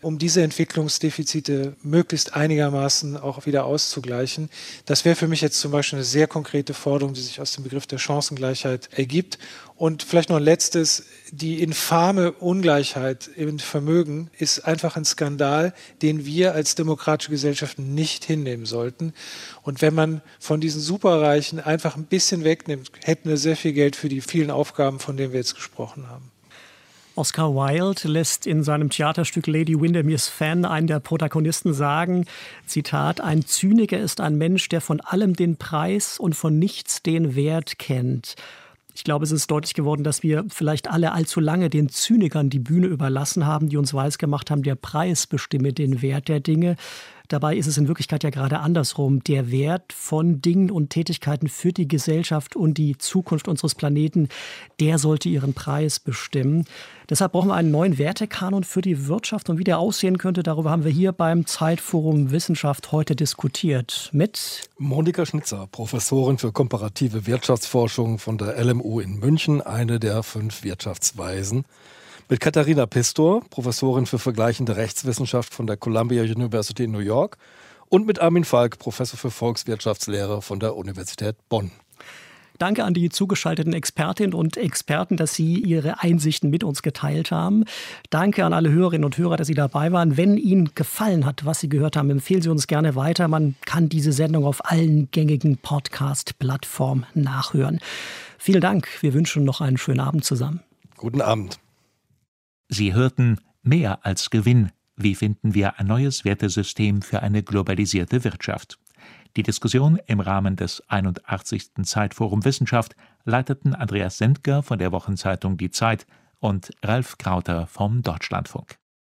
um diese Entwicklungsdefizite möglichst einigermaßen auch wieder auszugleichen. Das wäre für mich jetzt zum Beispiel eine sehr konkrete Forderung, die sich aus dem Begriff der Chancengleichheit ergibt. Und vielleicht noch ein letztes, die infame Ungleichheit im Vermögen ist einfach ein Skandal, den wir als demokratische Gesellschaften nicht hinnehmen sollten. Und wenn man von diesen Superreichen einfach ein bisschen wegnimmt, hätten wir sehr viel Geld für die vielen Aufgaben, von denen wir jetzt gesprochen haben. Oscar Wilde lässt in seinem Theaterstück Lady Windermere's Fan einen der Protagonisten sagen, Zitat, ein Zyniker ist ein Mensch, der von allem den Preis und von nichts den Wert kennt. Ich glaube, es ist deutlich geworden, dass wir vielleicht alle allzu lange den Zynikern die Bühne überlassen haben, die uns weisgemacht haben, der Preis bestimme den Wert der Dinge. Dabei ist es in Wirklichkeit ja gerade andersrum. Der Wert von Dingen und Tätigkeiten für die Gesellschaft und die Zukunft unseres Planeten, der sollte ihren Preis bestimmen. Deshalb brauchen wir einen neuen Wertekanon für die Wirtschaft und wie der aussehen könnte, darüber haben wir hier beim Zeitforum Wissenschaft heute diskutiert mit Monika Schnitzer, Professorin für komparative Wirtschaftsforschung von der LMU in München, eine der fünf Wirtschaftsweisen mit Katharina Pistor, Professorin für vergleichende Rechtswissenschaft von der Columbia University in New York und mit Armin Falk, Professor für Volkswirtschaftslehre von der Universität Bonn. Danke an die zugeschalteten Expertinnen und Experten, dass Sie Ihre Einsichten mit uns geteilt haben. Danke an alle Hörerinnen und Hörer, dass Sie dabei waren. Wenn Ihnen gefallen hat, was Sie gehört haben, empfehlen Sie uns gerne weiter. Man kann diese Sendung auf allen gängigen Podcast-Plattformen nachhören. Vielen Dank. Wir wünschen noch einen schönen Abend zusammen. Guten Abend. Sie hörten Mehr als Gewinn. Wie finden wir ein neues Wertesystem für eine globalisierte Wirtschaft? Die Diskussion im Rahmen des 81. Zeitforum Wissenschaft leiteten Andreas Sendker von der Wochenzeitung Die Zeit und Ralf Krauter vom Deutschlandfunk.